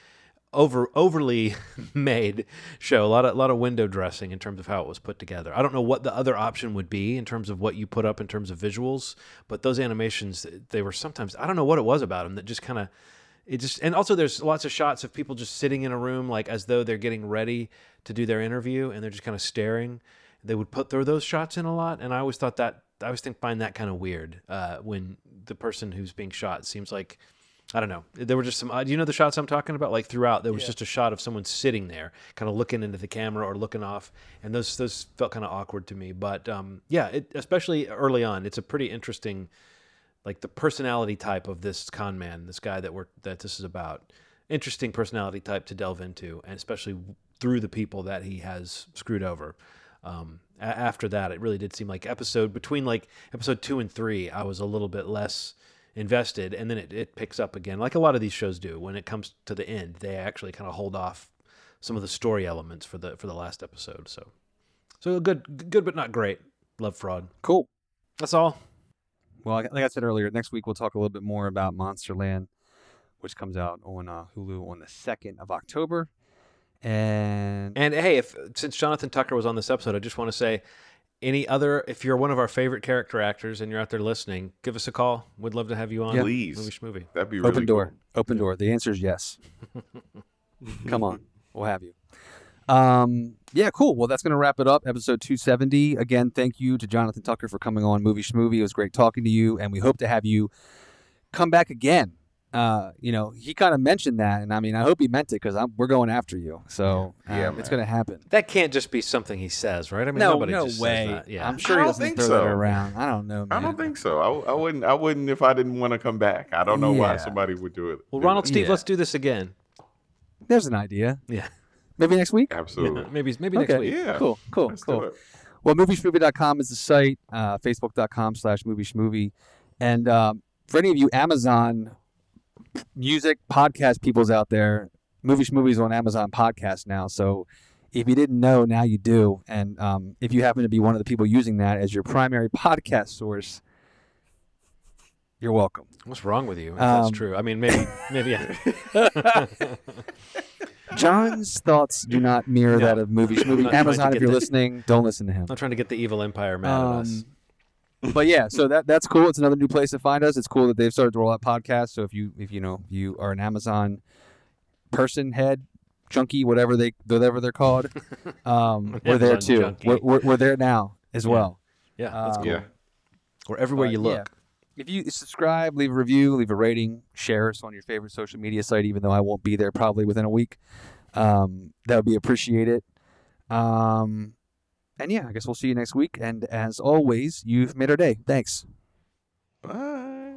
over overly made show. A lot of a lot of window dressing in terms of how it was put together. I don't know what the other option would be in terms of what you put up in terms of visuals, but those animations they were sometimes I don't know what it was about them that just kind of it just and also there's lots of shots of people just sitting in a room like as though they're getting ready to do their interview and they're just kind of staring. They would put throw those shots in a lot, and I always thought that I always think find that kind of weird uh, when the person who's being shot seems like I don't know. There were just some. Uh, do you know the shots I'm talking about? Like throughout, there was yeah. just a shot of someone sitting there, kind of looking into the camera or looking off, and those those felt kind of awkward to me. But um, yeah, it, especially early on, it's a pretty interesting, like the personality type of this con man, this guy that we're that this is about. Interesting personality type to delve into, and especially through the people that he has screwed over. Um, a- after that, it really did seem like episode between like episode two and three, I was a little bit less invested and then it, it picks up again like a lot of these shows do. When it comes to the end they actually kind of hold off some of the story elements for the for the last episode so. So good good but not great. Love fraud. Cool. That's all. Well like i said earlier next week we'll talk a little bit more about monsterland which comes out on uh, hulu on the 2nd of october. And and hey if since jonathan tucker was on this episode i just want to say any other if you're one of our favorite character actors and you're out there listening give us a call. We'd love to have you on yeah. please. Movie movie that'd be really open door. cool. open door. The answer is yes. Come on. We'll have you. Um yeah cool. Well that's gonna wrap it up. Episode 270 again thank you to jonathan tucker for coming on movie schmovie. It was great talking to you and we hope to have you come back again uh, you know, he kind of mentioned that, and I mean, I hope he meant it because we're going after you. So yeah, um, it's going to happen. That can't just be something he says, right? I mean, no, nobody no just way. Says that. Yeah, I'm sure he doesn't throw so. that around. I don't know. Man. I don't think so. I, I, wouldn't. I wouldn't if I didn't want to come back. I don't know yeah. why somebody would do it. Well, do Ronald it. Steve, yeah. let's do this again. There's an idea. Yeah. Maybe next week. Absolutely. maybe maybe okay. next week. Yeah. Cool. Cool. Let's cool. Well, movieshmovie.com is the site. Uh, Facebook.com slash movieshmovie. And um, for any of you Amazon music podcast peoples out there, Movie Schmovies on Amazon Podcast now. So if you didn't know, now you do. And um, if you happen to be one of the people using that as your primary podcast source, you're welcome. What's wrong with you? If um, that's true. I mean, maybe, maybe. Yeah. John's thoughts do not mirror no, that of Movie Schmovie. Amazon, if you're the, listening, don't listen to him. I'm trying to get the evil empire mad um, at us but yeah, so that that's cool. It's another new place to find us. It's cool that they've started to roll out podcasts. So if you if you know you are an Amazon person, head, junkie, whatever they whatever they're called, um, we're there too. We're, we're, we're, there now as yeah. well. Yeah, that's um, cool. Yeah, we're everywhere you look. Yeah. If you subscribe, leave a review, leave a rating, share us on your favorite social media site, even though I won't be there probably within a week, um, that would be appreciated. Um, and yeah, I guess we'll see you next week. And as always, you've made our day. Thanks. Bye.